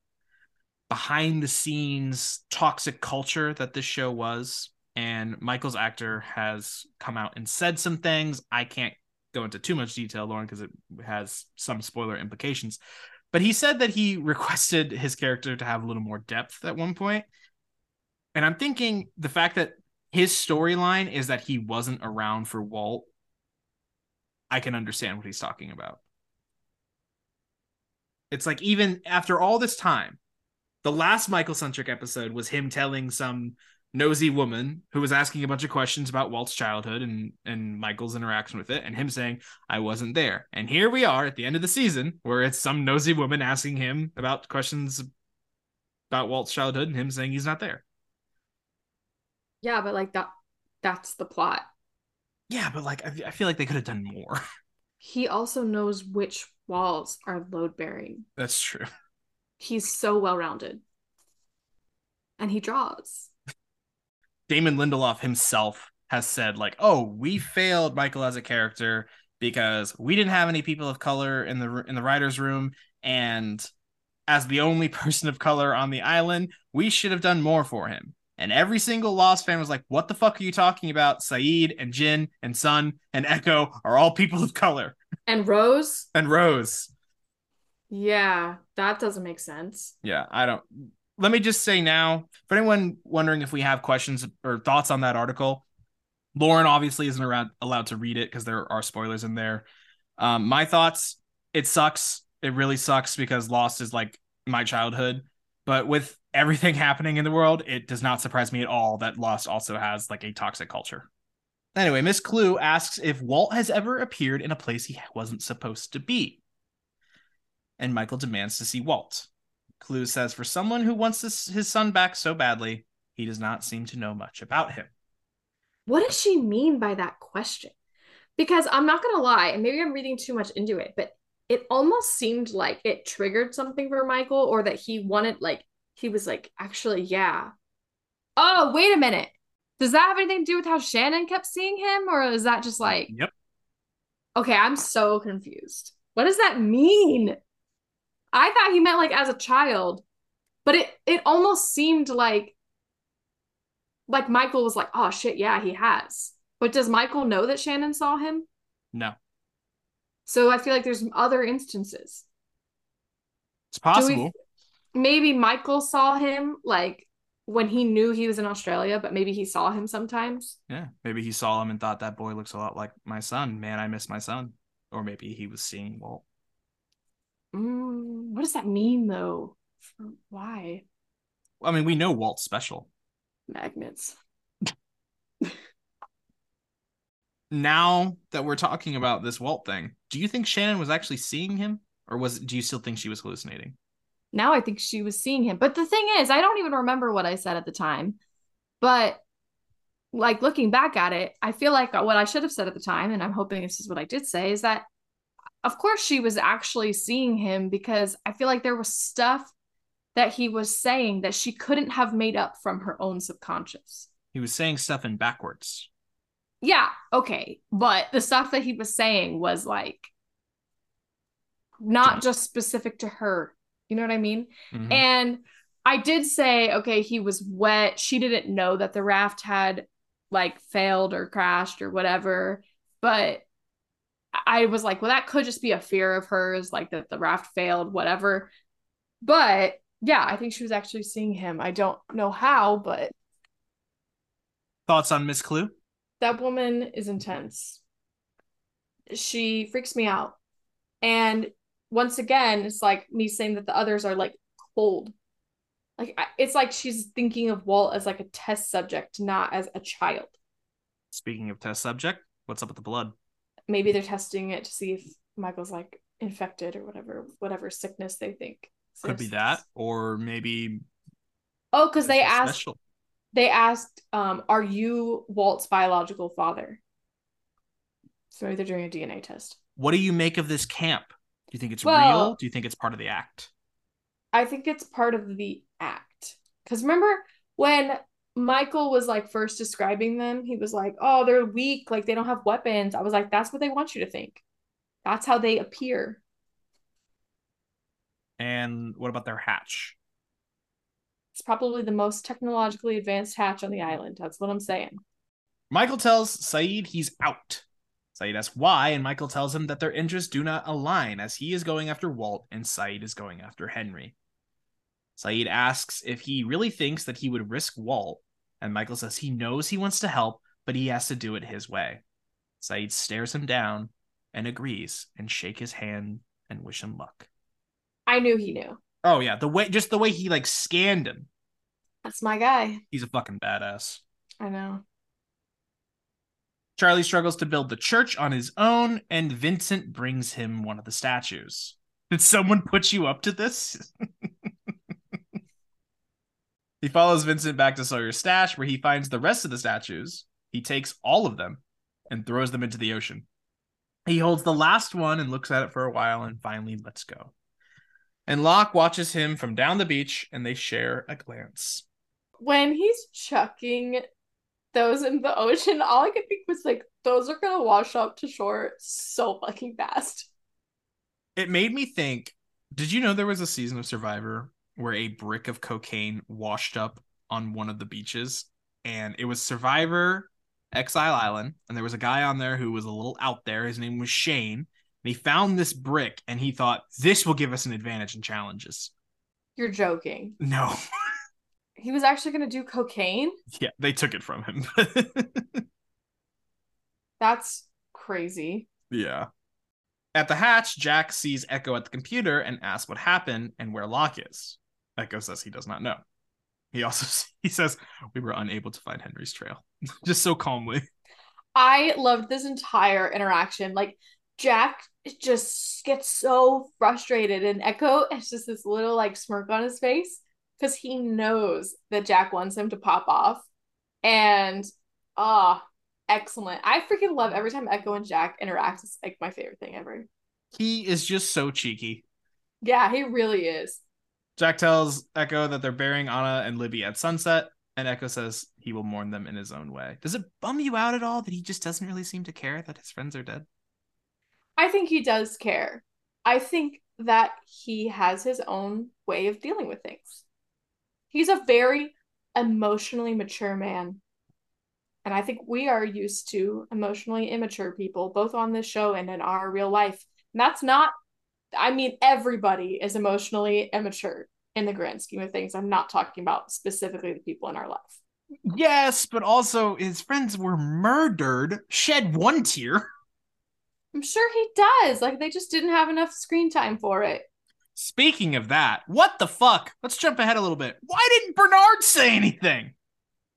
behind the scenes toxic culture that this show was. And Michael's actor has come out and said some things. I can't go into too much detail, Lauren, because it has some spoiler implications. But he said that he requested his character to have a little more depth at one point. And I'm thinking the fact that his storyline is that he wasn't around for Walt, I can understand what he's talking about. It's like even after all this time, the last Michael centric episode was him telling some nosy woman who was asking a bunch of questions about Walt's childhood and and Michael's interaction with it, and him saying, "I wasn't there." And here we are at the end of the season, where it's some nosy woman asking him about questions about Walt's childhood, and him saying he's not there. Yeah, but like that that's the plot. Yeah, but like I, I feel like they could have done more. He also knows which walls are load bearing. That's true. He's so well rounded. And he draws. Damon Lindelof himself has said like, "Oh, we failed Michael as a character because we didn't have any people of color in the in the writers' room, and as the only person of color on the island, we should have done more for him." And every single Lost fan was like, "What the fuck are you talking about? Sayid and Jin and Sun and Eko are all people of color." And Rose? And Rose. Yeah, that doesn't make sense. Yeah, I don't. Let me just say now, for anyone wondering if we have questions or thoughts on that article, Lauren obviously isn't around, allowed to read it because there are spoilers in there. Um, my thoughts: it sucks. It really sucks because Lost is like my childhood. But with everything happening in the world, it does not surprise me at all that Lost also has like a toxic culture. Anyway, Miss Klugh asks if Walt has ever appeared in a place he wasn't supposed to be. And Michael demands to see Walt. Klugh says for someone who wants this, his son back so badly, he does not seem to know much about him. What does she mean by that question? Because I'm not going to lie, and maybe I'm reading too much into it, but it almost seemed like it triggered something for Michael or that he wanted, like, he was like, actually, yeah. Oh, wait a minute. Does that have anything to do with how Shannon kept seeing him? Or is that just like, Yep. okay, I'm so confused. What does that mean? I thought he meant like as a child, but it it almost seemed like like Michael was like, oh shit, yeah, he has. But does Michael know that Shannon saw him? No, So I feel like there's other instances. it's Do we- possible. maybe Michael saw him like when he knew he was in Australia, but maybe he saw him sometimes. Yeah, maybe he saw him and thought that boy looks a lot like my son. Man, I miss my son. Or maybe he was seeing Walt. Mm, what does that mean though? For why I mean, we know Walt's special. magnets? Now that we're talking about this Walt thing, do you think Shannon was actually seeing him, or was do you still think she was hallucinating? Now I think she was seeing him. But the thing is, I don't even remember what I said at the time. But like looking back at it, I feel like what I should have said at the time, and I'm hoping this is what I did say, is that of course she was actually seeing him because I feel like there was stuff that he was saying that she couldn't have made up from her own subconscious. He was saying stuff in backwards. Yeah, okay. But the stuff that he was saying was like not just specific to her. You know what I mean? Mhm. And I did say, okay, he was wet. She didn't know that the raft had like failed or crashed or whatever. But I was like, well, that could just be a fear of hers, like that the raft failed, whatever. But yeah, I think she was actually seeing him. I don't know how, but Thoughts on Miss Klugh? that woman is intense. She freaks me out. And once again, it's like me saying that the others are like cold. Like it's like she's thinking of Walt as like a test subject, not as a child. Speaking of test subject, what's up with the blood? Maybe they're testing it to see if Michael's like infected or whatever, whatever sickness they think. Could be that, or maybe Oh, because they asked special. they asked, um, are you Walt's biological father? So maybe they're doing a DNA test. What do you make of this camp? Do you think it's Well- real? Do you think it's part of the act? I think it's part of the act. Because remember when Michael was like first describing them, he was like, oh, they're weak, like they don't have weapons. I was like, that's what they want you to think. That's how they appear. And what about their hatch? It's probably the most technologically advanced hatch on the island. That's what I'm saying. Michael tells Sayid he's out. Sayid asks why, and Michael tells him that their interests do not align, as he is going after Walt and Sayid is going after Henry. Sayid asks if he really thinks that he would risk Walt, and Michael says he knows he wants to help, but he has to do it his way. Sayid stares him down and agrees and shake his hand and wish him luck. I knew he knew. Oh yeah, the way just the way he like scanned him. That's my guy. He's a fucking badass. I know. Charlie struggles to build the church on his own, and Vincent brings him one of the statues. Did someone put you up to this? he follows Vincent back to Sawyer's stash, where he finds the rest of the statues. He takes all of them and throws them into the ocean. He holds the last one and looks at it for a while and finally lets go. And Locke watches him from down the beach, and they share a glance. When he's chucking those in the ocean, all I could think was like, those are gonna wash up to shore so fucking fast. it made me think did you know there was a season of survivor where a brick of cocaine washed up on one of the beaches. And it was survivor exile island. And there was a guy on there who was a little out there. His name was shane. And he found this brick and he thought this will give us an advantage in challenges. You're joking. no. He was actually gonna do cocaine? yeah they took it from him. That's crazy. yeah. At the hatch jack sees eko at the computer and asks what happened and where locke is eko says he does not know he also he says we were unable to find henry's trail just so calmly I loved this entire interaction. Like Jack just gets so frustrated, and Eko has just this little like smirk on his face because he knows that Jack wants him to pop off. And ah, excellent. I freaking love every time Eko and Jack interact. It's like my favorite thing ever. he is just so cheeky Yeah, he really is. Jack tells eko that they're burying ana and libby at sunset and eko says he will mourn them in his own way does it bum you out at all that he just doesn't really seem to care that his friends are dead I think he does care. I think that he has his own way of dealing with things. He's a very emotionally mature man. And I think we are used to emotionally immature people, both on this show and in our real life. And that's not, I mean, everybody is emotionally immature in the grand scheme of things. I'm not talking about specifically the people in our life. yes but also his friends were murdered shed one tear I'm sure he does. Like, they just didn't have enough screen time for it. Speaking of that, what the fuck? Let's jump ahead a little bit. Why didn't Bernard say anything?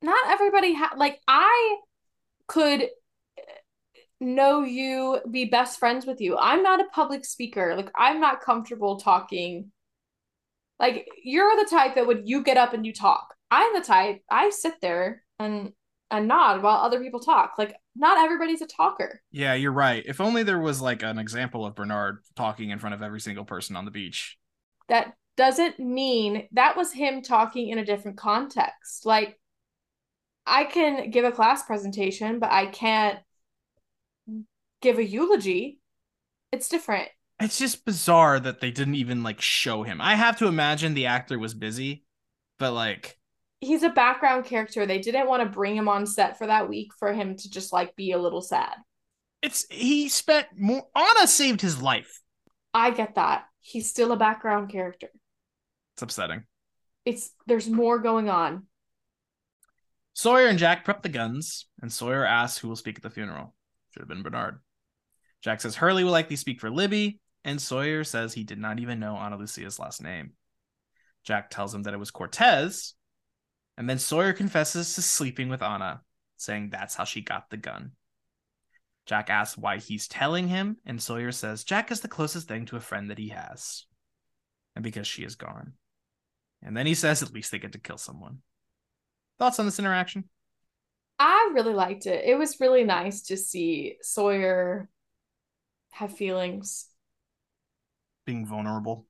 not everybody ha- like I could know you, be best friends with you. I'm not a public speaker. Like I'm not comfortable talking. Like you're the type that would you get up and you talk. I'm the type I sit there and and nod while other people talk. Like not everybody's a talker. Yeah, you're right. If only there was like an example of Bernard talking in front of every single person on the beach. That doesn't mean that was him talking in a different context. Like I can give a class presentation, but I can't give a eulogy. It's different. It's just bizarre that they didn't even like show him. I have to imagine the actor was busy, but like He's a background character. They didn't want to bring him on set for that week for him to just like be a little sad. it's he spent more Ana saved his life. I get that. He's still a background character. It's upsetting. It's there's more going on. Sawyer and Jack prep the guns, and Sawyer asks who will speak at the funeral. Should have been Bernard. Jack says Hurley will likely speak for Libby, and Sawyer says he did not even know Ana Lucia's last name. Jack tells him that it was Cortez, and then Sawyer confesses to sleeping with Ana, saying that's how she got the gun. Jack asks why he's telling him, and Sawyer says Jack is the closest thing to a friend that he has, and because she is gone. And then he says, at least they get to kill someone. Thoughts on this interaction? I really liked it. It was really nice to see Sawyer have feelings, Being vulnerable.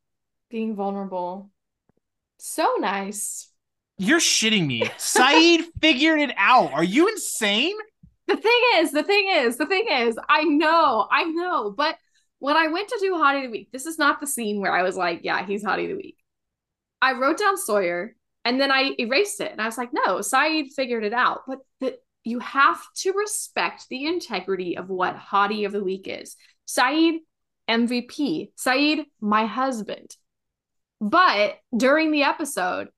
being vulnerable. So nice. You're shitting me. Sayid figured it out. Are you insane? The thing is, the thing is, the thing is, I know, I know, but when I went to do Hottie of the Week, this is not the scene where I was like, yeah, he's Hottie of the Week. I wrote down Sawyer and then I erased it and I was like, no, Sayid figured it out. But the, you have to respect the integrity of what Hottie of the Week is. Sayid, MVP. Sayid, my husband. But during the episode,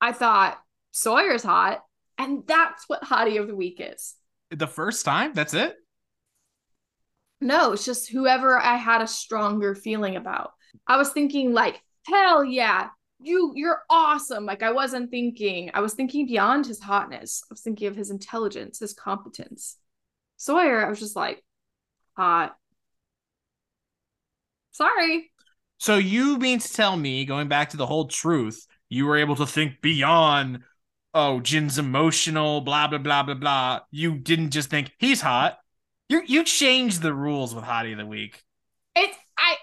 I thought Sawyer's hot, and that's what Hottie of the Week is. The first time? That's it? No, it's just whoever I had a stronger feeling about. I was thinking like, hell yeah, you you're awesome. Like I wasn't thinking, I was thinking beyond his hotness. I was thinking of his intelligence, his competence. Sawyer, I was just like, hot. Sorry. So you mean to tell me, going back to the whole truth, you were able to think beyond, oh, Jin's emotional, blah blah blah blah blah. You didn't just think he's hot. You you changed the rules with Hottie of the Week. It's I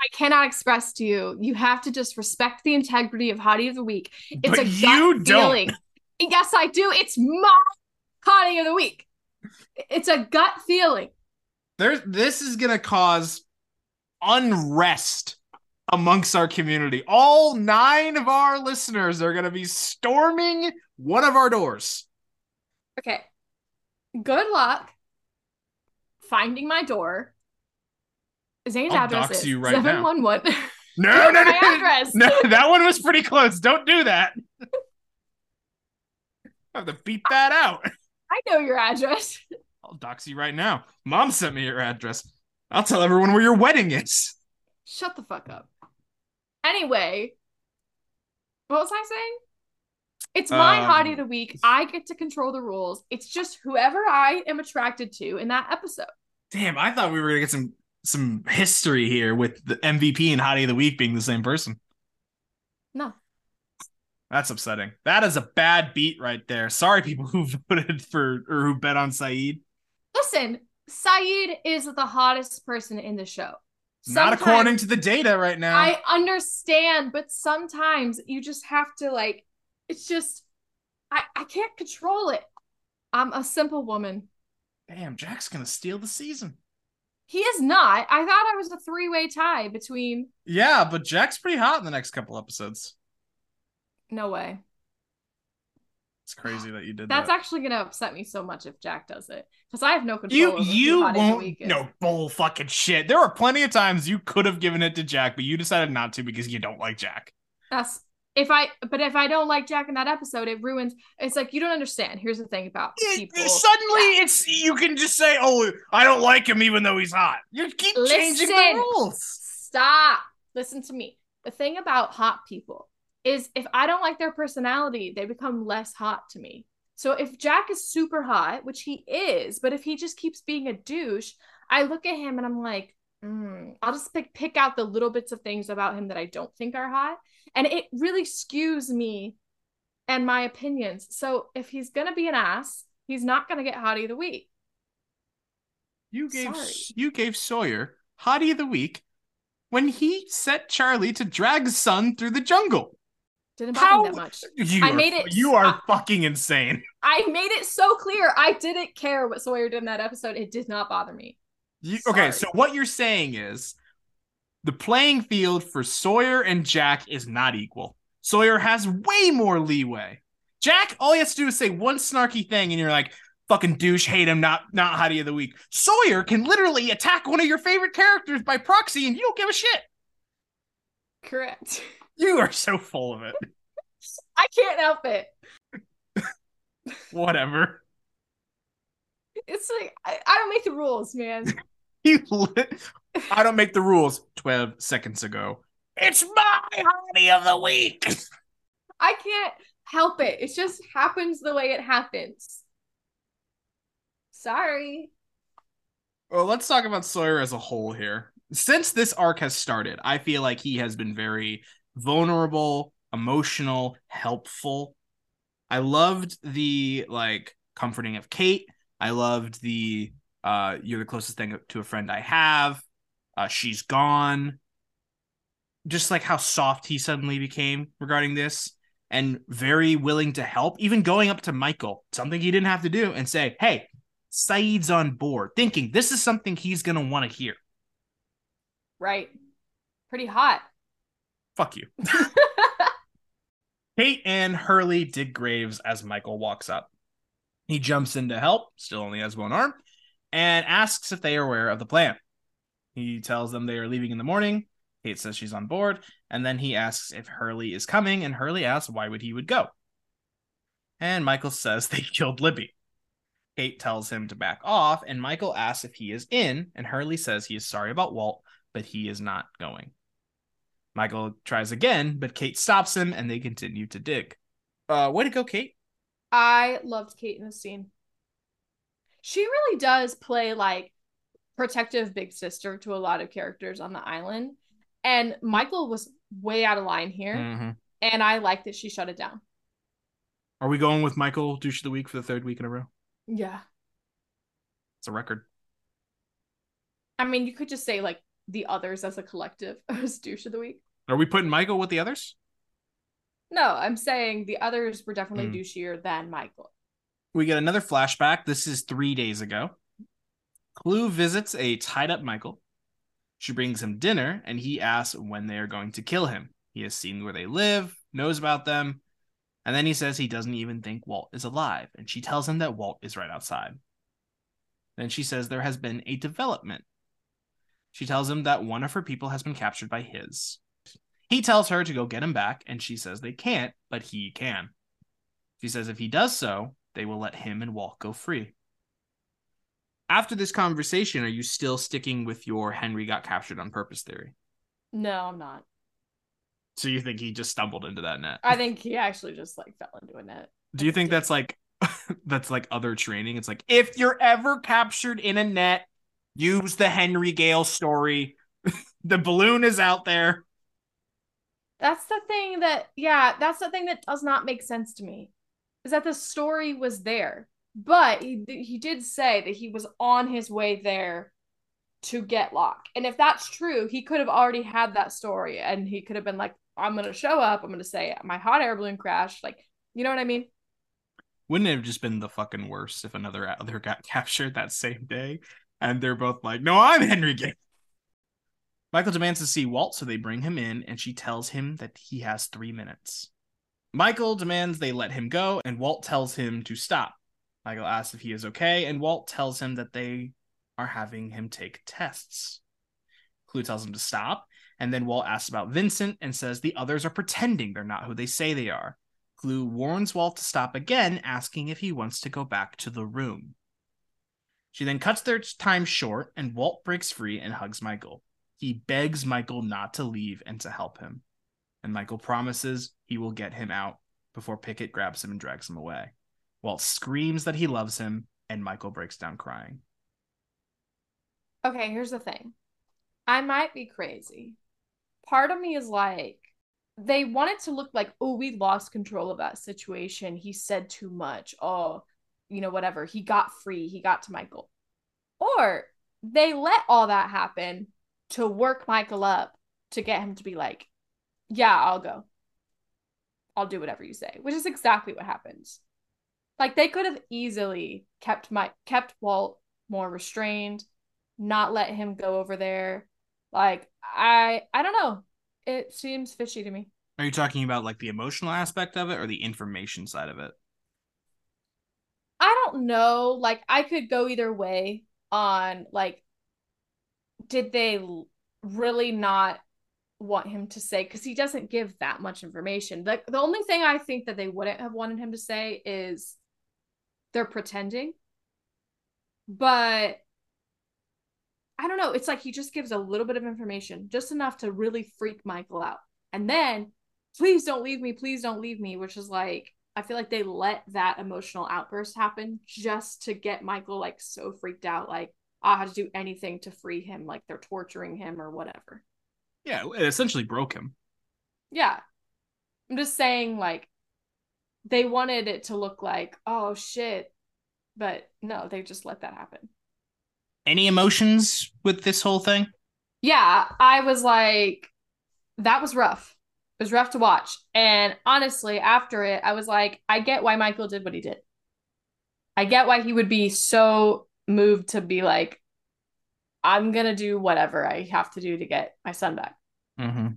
I cannot express to you. You have to just respect the integrity of Hottie of the Week. It's But a gut you don't. feeling. Yes, I do. It's my Hottie of the Week. It's a gut feeling. There's this is gonna cause unrest amongst our community. All nine of our listeners are gonna be storming one of our doors. Okay. Good luck finding my door. Zane's I'll address dox is you right now. 711. No, no, no, my address. no. That one was pretty close. Don't do that. I have to beat that out. I know your address. I'll dox you right now. Mom sent me your address. I'll tell everyone where your wedding is. Shut the fuck up. Anyway, what was I saying? It's my Um, hottie of the week. I get to control the rules. It's just whoever I am attracted to in that episode. Damn, I thought we were gonna get some some history here with the MVP and Hottie of the Week being the same person. No. That's upsetting. That is a bad beat right there. Sorry, people who voted for or who bet on Sayid. Listen, Sayid is the hottest person in the show. Not according to the data right now. I understand, but sometimes you just have to like it's just I I can't control it. I'm a simple woman. Damn, Jack's gonna steal the season. He is not. I thought I was a three-way tie between Yeah, but Jack's pretty hot in the next couple episodes. no way. It's crazy that you did That's that. That's actually gonna upset me so much if Jack does it. Because I have no control you over you Hottie of the won't Week no bull fucking shit. There were plenty of times you could have given it to Jack, but you decided not to because you don't like Jack. That's if I but if I don't like Jack in that episode, it ruins it's like you don't understand. Here's the thing about people. Suddenly, it's you can just say, "Oh, I don't like him," even though he's hot. You keep changing the rules. Stop. Listen to me. The thing about hot people is if I don't like their personality, they become less hot to me. So if Jack is super hot, which he is, but if he just keeps being a douche, I look at him and I'm like, mm, I'll just pick pick out the little bits of things about him that I don't think are hot, and it really skews me and my opinions. So if he's gonna be an ass, he's not gonna get hottie of the week. You gave Sorry. you gave Sawyer Hottie of the Week when he set Charlie to drag his son through the jungle. Didn't bother How me that much. You I are, made it- You are fucking insane. I made it so clear. I didn't care what Sawyer did in that episode. It did not bother me. You, okay, so what you're saying is the playing field for Sawyer and Jack is not equal. Sawyer has way more leeway. Jack, all he has to do is say one snarky thing, and you're like, "Fucking douche, hate him, not not hottie of the week." Sawyer can literally attack one of your favorite characters by proxy, and you don't give a shit. Correct. You are so full of it. I can't help it. Whatever. It's like I, I don't make the rules, man. You. I don't make the rules. Twelve seconds ago. It's my hottie of the week. I can't help it. It just happens the way it happens. Sorry. Well, let's talk about Sawyer as a whole here. Since this arc has started, I feel like he has been very vulnerable emotional, helpful. I loved the like comforting of Kate. I loved the uh you're the closest thing to a friend I have. Uh she's gone. Just like how soft he suddenly became regarding this and very willing to help, even going up to Michael, something he didn't have to do, and say, Hey, Sayid's on board, thinking this is something he's going to want to hear. Right. Pretty hot. Fuck you. Kate and Hurley dig graves as Michael walks up. He jumps in to help, still only has one arm, and asks if they are aware of the plan. He tells them they are leaving in the morning. Kate says she's on board, and then he asks if Hurley is coming, and Hurley asks why would he would go. And Michael says they killed Libby. Kate tells him to back off, and Michael asks if he is in, and Hurley says he is sorry about Walt, but he is not going. Michael tries again, but Kate stops him and they continue to dig. Uh, way to go, Kate. I loved Kate in this scene. She really does play like protective big sister to a lot of characters on the island. And Michael was way out of line here. Mm-hmm. And I like that she shut it down. Are we going with Michael douche of the week for the third week in a row? Yeah. It's a record. I mean, you could just say like the others as a collective as douche of the week. Are we putting Michael with the others? No, I'm saying the others were definitely Mm. douchier than Michael. We get another flashback. This is three days ago. Klugh visits a tied up Michael. She brings him dinner and he asks when they are going to kill him. He has seen where they live, knows about them, and then he says he doesn't even think Walt is alive. And she tells him that Walt is right outside. Then she says there has been a development. She tells him that one of her people has been captured by his. He tells her to go get him back, and she says they can't, but he can. She says if he does so, they will let him and Walt go free. After this conversation, are you still sticking with your Henry got captured on purpose theory? No, I'm not. So you think he just stumbled into that net? I think he actually just like fell into a net. Do you think that's like that's like other training? It's like if you're ever captured in a net, use the Henry Gale story. the balloon is out there. That's the thing that, yeah, that's the thing that does not make sense to me. Is that the story was there, but he he did say that he was on his way there to get Locke. And if that's true, he could have already had that story, and he could have been like, "I'm gonna show up. I'm gonna say my hot air balloon crashed." Like, you know what I mean? Wouldn't it have just been the fucking worst if another other got captured that same day and they're both like, "No, I'm Henry Gale." Michael demands to see Walt, so they bring him in, and she tells him that he has three minutes. Michael demands they let him go, and Walt tells him to stop. Michael asks if he is okay, and Walt tells him that they are having him take tests. Klugh tells him to stop, and then Walt asks about Vincent and says the others are pretending they're not who they say they are. Klugh warns Walt to stop again, asking if he wants to go back to the room. She then cuts their time short, and Walt breaks free and hugs Michael. He begs Michael not to leave and to help him. And Michael promises he will get him out before Pickett grabs him and drags him away. Walt screams that he loves him, and Michael breaks down crying. Okay, here's the thing. I might be crazy. Part of me is like, they want it to look like, oh, we lost control of that situation. He said too much. Oh, you know, whatever. He got free. He got to Michael. Or they let all that happen to work Michael up to get him to be like, yeah, I'll go. I'll do whatever you say, which is exactly what happens. Like they could have easily kept my kept Walt more restrained, not let him go over there. Like I I don't know. It seems fishy to me. Are you talking about like the emotional aspect of it or the information side of it? I don't know. Like I could go either way on like did they really not want him to say cuz he doesn't give that much information. Like the only thing I think that they wouldn't have wanted him to say is they're pretending. But I don't know. It's like he just gives a little bit of information, just enough to really freak Michael out. And then, please don't leave me, please don't leave me, which is like, I feel like they let that emotional outburst happen just to get Michael like so freaked out, like, Uh, I had to do anything to free him, like they're torturing him or whatever. Yeah, it essentially broke him. Yeah. I'm just saying, like, they wanted it to look like, oh shit. But no, they just let that happen. Any emotions with this whole thing? Yeah, I was like, that was rough. It was rough to watch. And honestly, after it, I was like, I get why Michael did what he did. I get why he would be so moved to be like, I'm gonna do whatever I have to do to get my son back. Mm-hmm.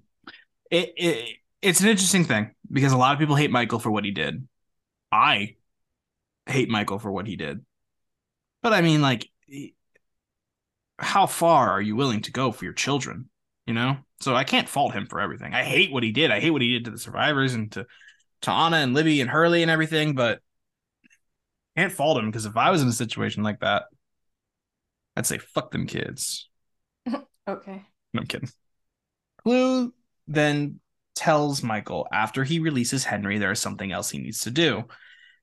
It, it it's an interesting thing because a lot of people hate Michael for what he did. I hate Michael for what he did. But I mean, like, how far are you willing to go for your children? You know? So I can't fault him for everything. I hate what he did. I hate what he did to the survivors and to, to Ana and Libby and Hurley and everything, but can't fault him because if I was in a situation like that, I'd say fuck them kids. okay. No, I'm kidding. Klugh then tells Michael after he releases Henry there is something else he needs to do.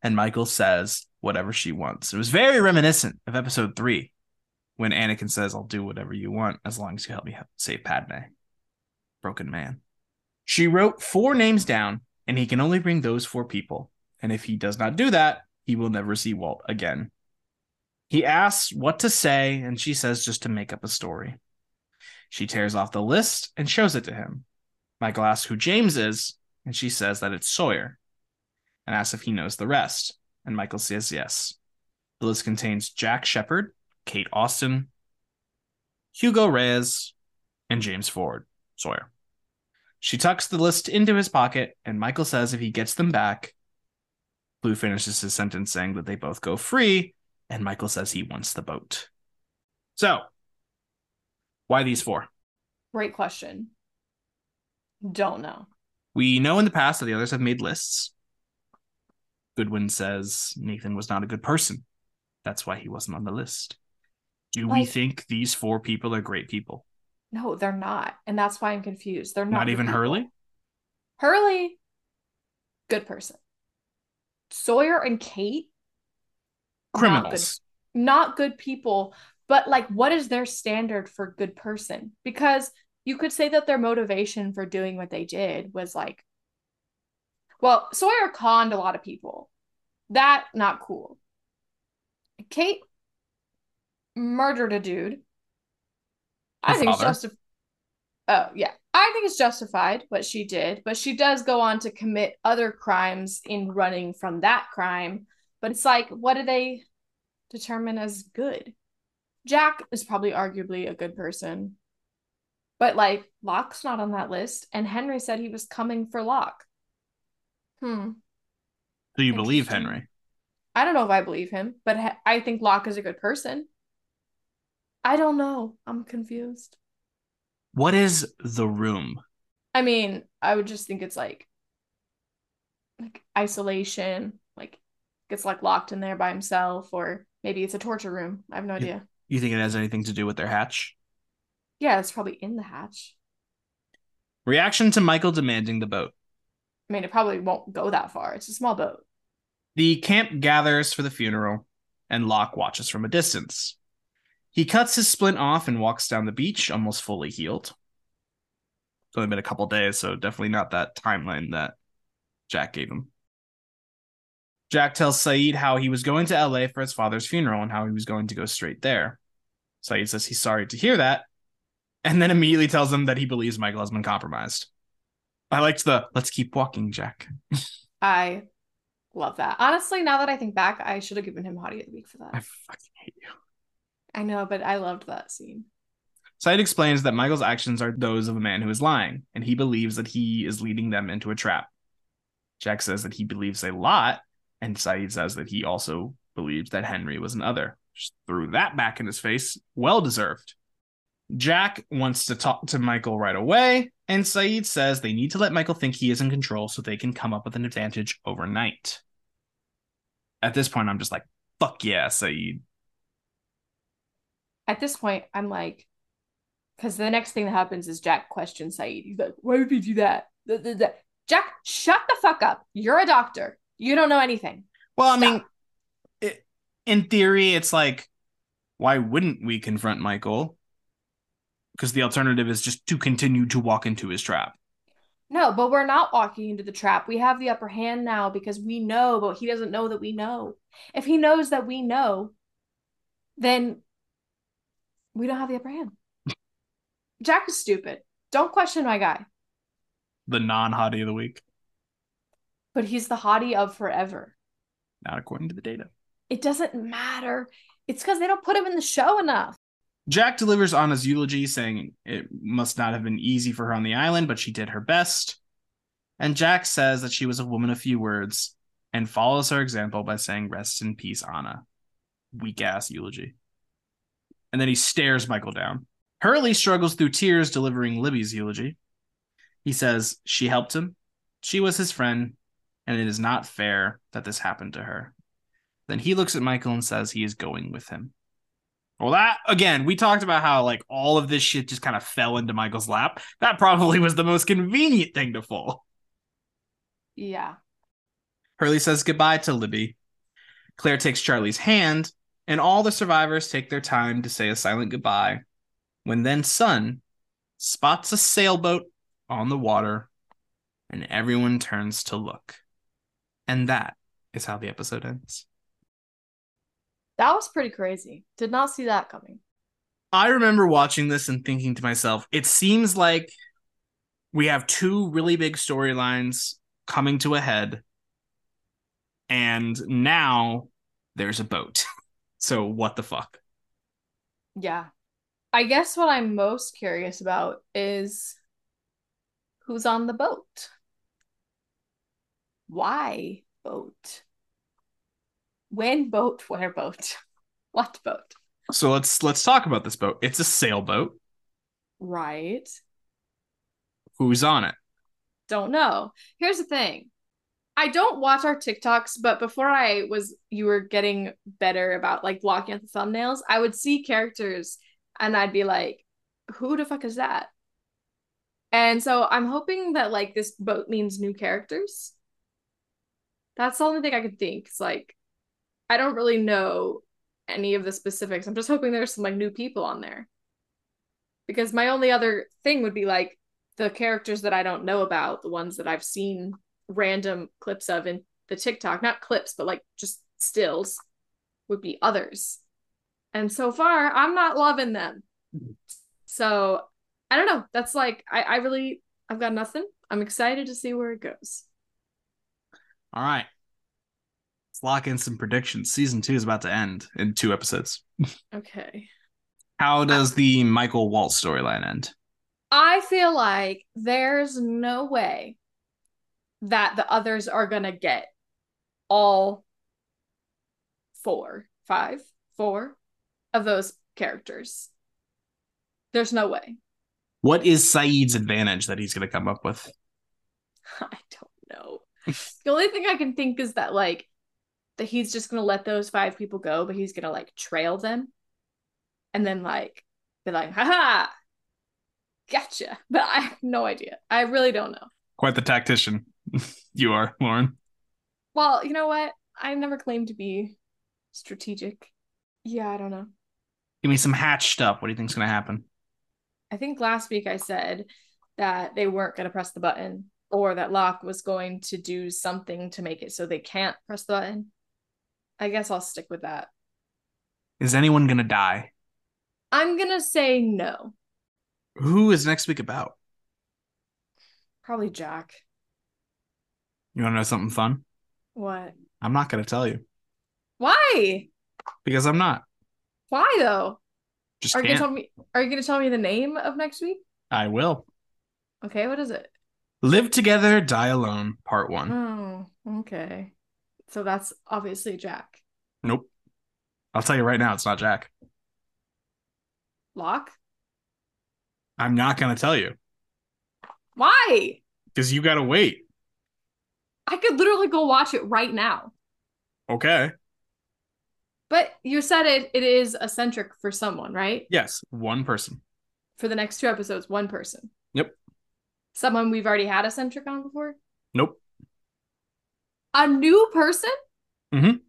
And Michael says whatever she wants. It was very reminiscent of episode three when Anakin says, I'll do whatever you want as long as you help me save Padme. Broken man. She wrote four names down, and he can only bring those four people. And if he does not do that, he will never see Walt again. He asks what to say, and she says just to make up a story. She tears off the list and shows it to him. Michael asks who James is, and she says that it's Sawyer, and asks if he knows the rest. And Michael says yes. The list contains Jack Shephard, Kate Austin, Hugo Reyes, and James Ford, Sawyer. She tucks the list into his pocket, and Michael says if he gets them back, Klugh finishes his sentence saying that they both go free, and Michael says he wants the boat. So, why these four? Great question. Don't know. We know in the past that the others have made lists. Goodwin says Nathan was not a good person. That's why he wasn't on the list. Do like, we think these four people are great people? No, they're not. And that's why I'm confused. They're not. Not even people. Hurley? Hurley, good person. Sawyer and Kate, criminals. Not good, not good people. But like, what is their standard for good person? Because you could say that their motivation for doing what they did was like, well, Sawyer conned a lot of people. That not cool. Kate murdered a dude. Her I think it's justified. Oh yeah, I think it's justified what she did, but she does go on to commit other crimes in running from that crime. But it's like, what do they determine as good? Jack is probably arguably a good person. But like Locke's not on that list, and Henry said he was coming for Locke. Hmm. Do you believe Henry? I don't know if I believe him, but I think Locke is a good person. I don't know. I'm confused. What is the room? I mean, I would just think it's like like isolation, like gets like locked in there by himself, or maybe it's a torture room. I have no idea. You think it has anything to do with their hatch? Yeah, it's probably in the hatch. Reaction to Michael demanding the boat. I mean, it probably won't go that far. It's a small boat. The camp gathers for the funeral, and Locke watches from a distance. He cuts his splint off and walks down the beach, almost fully healed. It's only been a couple days, so definitely not that timeline that Jack gave him. Jack tells Sayid how he was going to LA for his father's funeral and how he was going to go straight there. Sayid says he's sorry to hear that, and then immediately tells him that he believes Michael has been compromised. I liked the let's keep walking, Jack. I love that. Honestly, now that I think back, I should have given him Hottie of the Week for that. I fucking hate you. I know, but I loved that scene. Sayid explains that Michael's actions are those of a man who is lying, and he believes that he is leading them into a trap. Jack says that he believes a lot, and Sayid says that he also believes that Henry was an other. Just threw that back in his face. Well deserved. Jack wants to talk to Michael right away, and Sayid says they need to let Michael think he is in control so they can come up with an advantage overnight. At this point, I'm just like, fuck yeah, Sayid. At this point, I'm like, because the next thing that happens is Jack questions Sayid. He's like, why would we do that? Jack, shut the fuck up. You're a doctor. You don't know anything. Well, Stop. I mean, it, in theory, it's like, why wouldn't we confront Michael? because the alternative is just to continue to walk into his trap. No, but we're not walking into the trap. We have the upper hand now because we know, but he doesn't know that we know. If he knows that we know, then we don't have the upper hand. Jack is stupid. Don't question my guy, The non hottie of the week, but he's the hottie of forever. not according to the data. It doesn't matter. It's because they don't put him in the show enough. Jack delivers Ana's eulogy, saying it must not have been easy for her on the island, but she did her best. And Jack says that she was a woman of few words and follows her example by saying, Rest in peace, Anna. Weak ass eulogy. And then he stares Michael down. Hurley struggles through tears delivering Libby's eulogy. He says she helped him, she was his friend, and it is not fair that this happened to her. Then he looks at Michael and says he is going with him. Well, that again, we talked about how like all of this shit just kind of fell into Michael's lap. That probably was the most convenient thing to fall. Yeah. Hurley says goodbye to Libby. Claire takes Charlie's hand, and all the survivors take their time to say a silent goodbye. When then Sun spots a sailboat on the water, and everyone turns to look. And that is how the episode ends. That was pretty crazy. Did not see that coming. I remember watching this and thinking to myself, it seems like we have two really big storylines coming to a head, and now there's a boat. so, what the fuck? Yeah. I guess what I'm most curious about is who's on the boat? Why boat? When boat? Where boat? What boat? So let's let's talk about this boat. It's a sailboat. Right. Who's on it? Don't know. Here's the thing. I don't watch our TikToks, but before I was you were getting better about like blocking out the thumbnails, I would see characters and I'd be like, who the fuck is that? And so I'm hoping that like this boat means new characters. That's the only thing I could think. It's like I don't really know any of the specifics. I'm just hoping there's some like new people on there. Because my only other thing would be like the characters that I don't know about, the ones that I've seen random clips of in the TikTok, not clips, but like just stills, would be others. And so far, I'm not loving them. Mm-hmm. So I don't know. That's like I, I really I've got nothing. I'm excited to see where it goes. All right. Let's lock in some predictions. Season two is about to end in two episodes. Okay. How does the Michael Walt's storyline end? I feel like there's no way that the others are gonna get all four, five, four of those characters. There's no way. What is Sayid's advantage that he's going to come up with? I don't know. the only thing I can think is that like that he's just gonna let those five people go, but he's gonna like trail them and then like be like, haha, gotcha. But I have no idea. I really don't know. Quite the tactician you are, Lauren. Well, you know what? I never claimed to be strategic. Yeah, I don't know. Give me some hatch stuff. What do you think's going to happen? I think last week I said that they weren't going to press the button or that Locke was going to do something to make it so they can't press the button. I guess I'll stick with that. Is anyone going to die? I'm going to say no. Who is next week about? Probably Jack. You want to know something fun? What? I'm not going to tell you Why? because I'm not. Why though? Just Are you gonna tell me are you gonna tell me the name of next week? I will. Okay, what is it? Live together, die alone, part one. Oh, okay. So that's obviously Jack. Nope. I'll tell you right now, it's not Jack. Locke? I'm not going to tell you Why? because you got to wait. I could literally go watch it right now. Okay. But you said it it is eccentric for someone, right? Yes, one person. For the next two episodes, one person. Someone we've already had eccentric on before? Nope. A new person? Mm Mhm.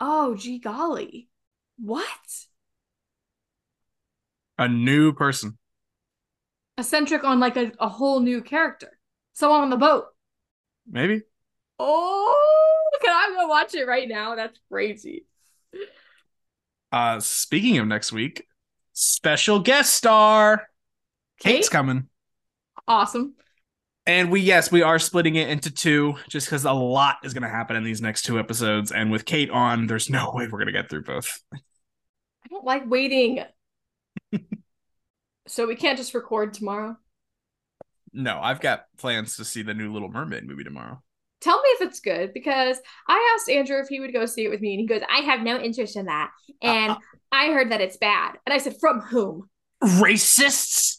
Oh, gee golly. What? A new person. Eccentric on like a, a whole new character. Someone on the boat. Maybe. Oh, can I go watch it right now? That's crazy. Uh, speaking of next week, special guest star Kate's coming. Awesome. And we, yes, we are splitting it into two just because a lot is going to happen in these next two episodes. And with Kate on, there's no way we're going to get through both. I don't like waiting. so we can't just record tomorrow. No, I've got plans to see the new Little Mermaid movie tomorrow. Tell me if it's good because I asked Andrew if he would go see it with me, and he goes, "I have no interest in that." And Uh, I heard that it's bad, and I said, "From whom?" Racists!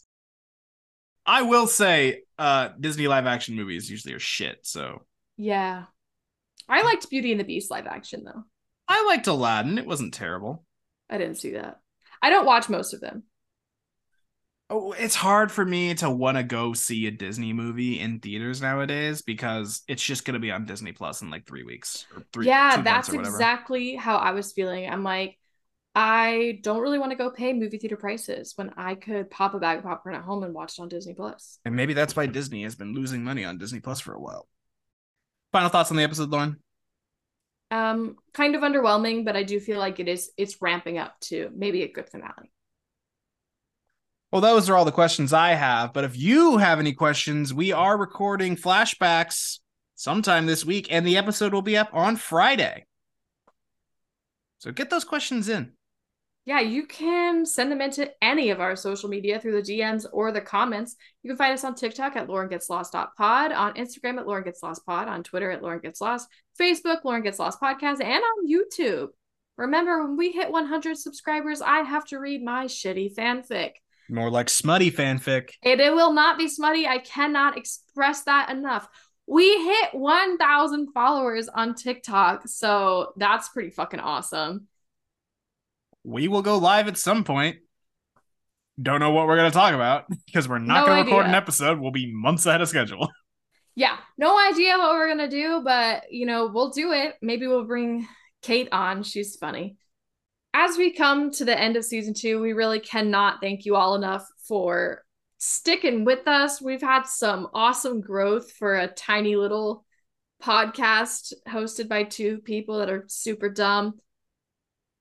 I will say, uh, Disney live action movies usually are shit. So Yeah, I liked Beauty and the Beast live action though. I liked Aladdin. It wasn't terrible. I didn't see that. I don't watch most of them. Oh, it's hard for me to want to go see a Disney movie in theaters nowadays because it's just going to be on Disney Plus in like three weeks or three. yeah, that's exactly how I was feeling. I'm like, I don't really want to go pay movie theater prices when I could pop a bag of popcorn at home and watch it on Disney Plus. And maybe that's why Disney has been losing money on Disney Plus for a while. Final thoughts on the episode, Lauren? Um, kind of underwhelming, but I do feel like it is it's ramping up to maybe a good finale. Well, those are all the questions I have. But if you have any questions, we are recording flashbacks sometime this week, and the episode will be up on Friday. So get those questions in. Yeah, you can send them into any of our social media through the DMs or the comments. You can find us on TikTok at Lauren Gets Lost pod, on Instagram at Lauren Gets Lost pod, on Twitter at Lauren Gets Lost, Facebook Lauren Gets Lost podcast, and on YouTube. Remember, when we hit 100 subscribers, I have to read my shitty fanfic. More like smutty fanfic. It, it will not be smutty. I cannot express that enough. We hit 1,000 followers on TikTok, so that's pretty fucking awesome. We will go live at some point. Don't know what we're going to talk about because we're not No going to record an episode. We'll be months ahead of schedule. Yeah, no idea what we're gonna do, but you know, we'll do it. Maybe we'll bring Kate on. She's funny. As we come to the end of season two, we really cannot thank you all enough for sticking with us. We've had some awesome growth for a tiny little podcast hosted by two people that are super dumb.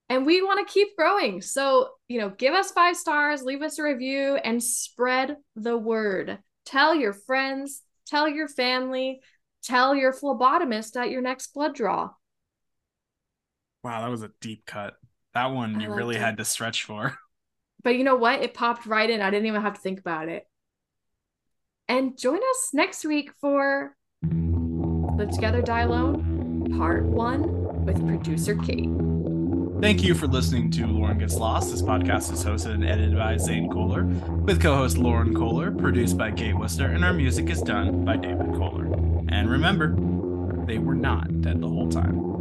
And we want to keep growing. So, you know, give us five stars, leave us a review, and spread the word. Tell your friends, tell your family, tell your phlebotomist at your next blood draw. Wow, that was a deep cut. That one you really it. had to stretch for. But you know what? It popped right in. I didn't even have to think about it. And join us next week for Live Together, Die Alone, Part One with producer Kate. Thank you for listening to Lauren Gets Lost. This podcast is hosted and edited by Zane Kohler, with co host Lauren Kohler, produced by Kate Wister, and our music is done by David Kohler. And remember, they were not dead the whole time.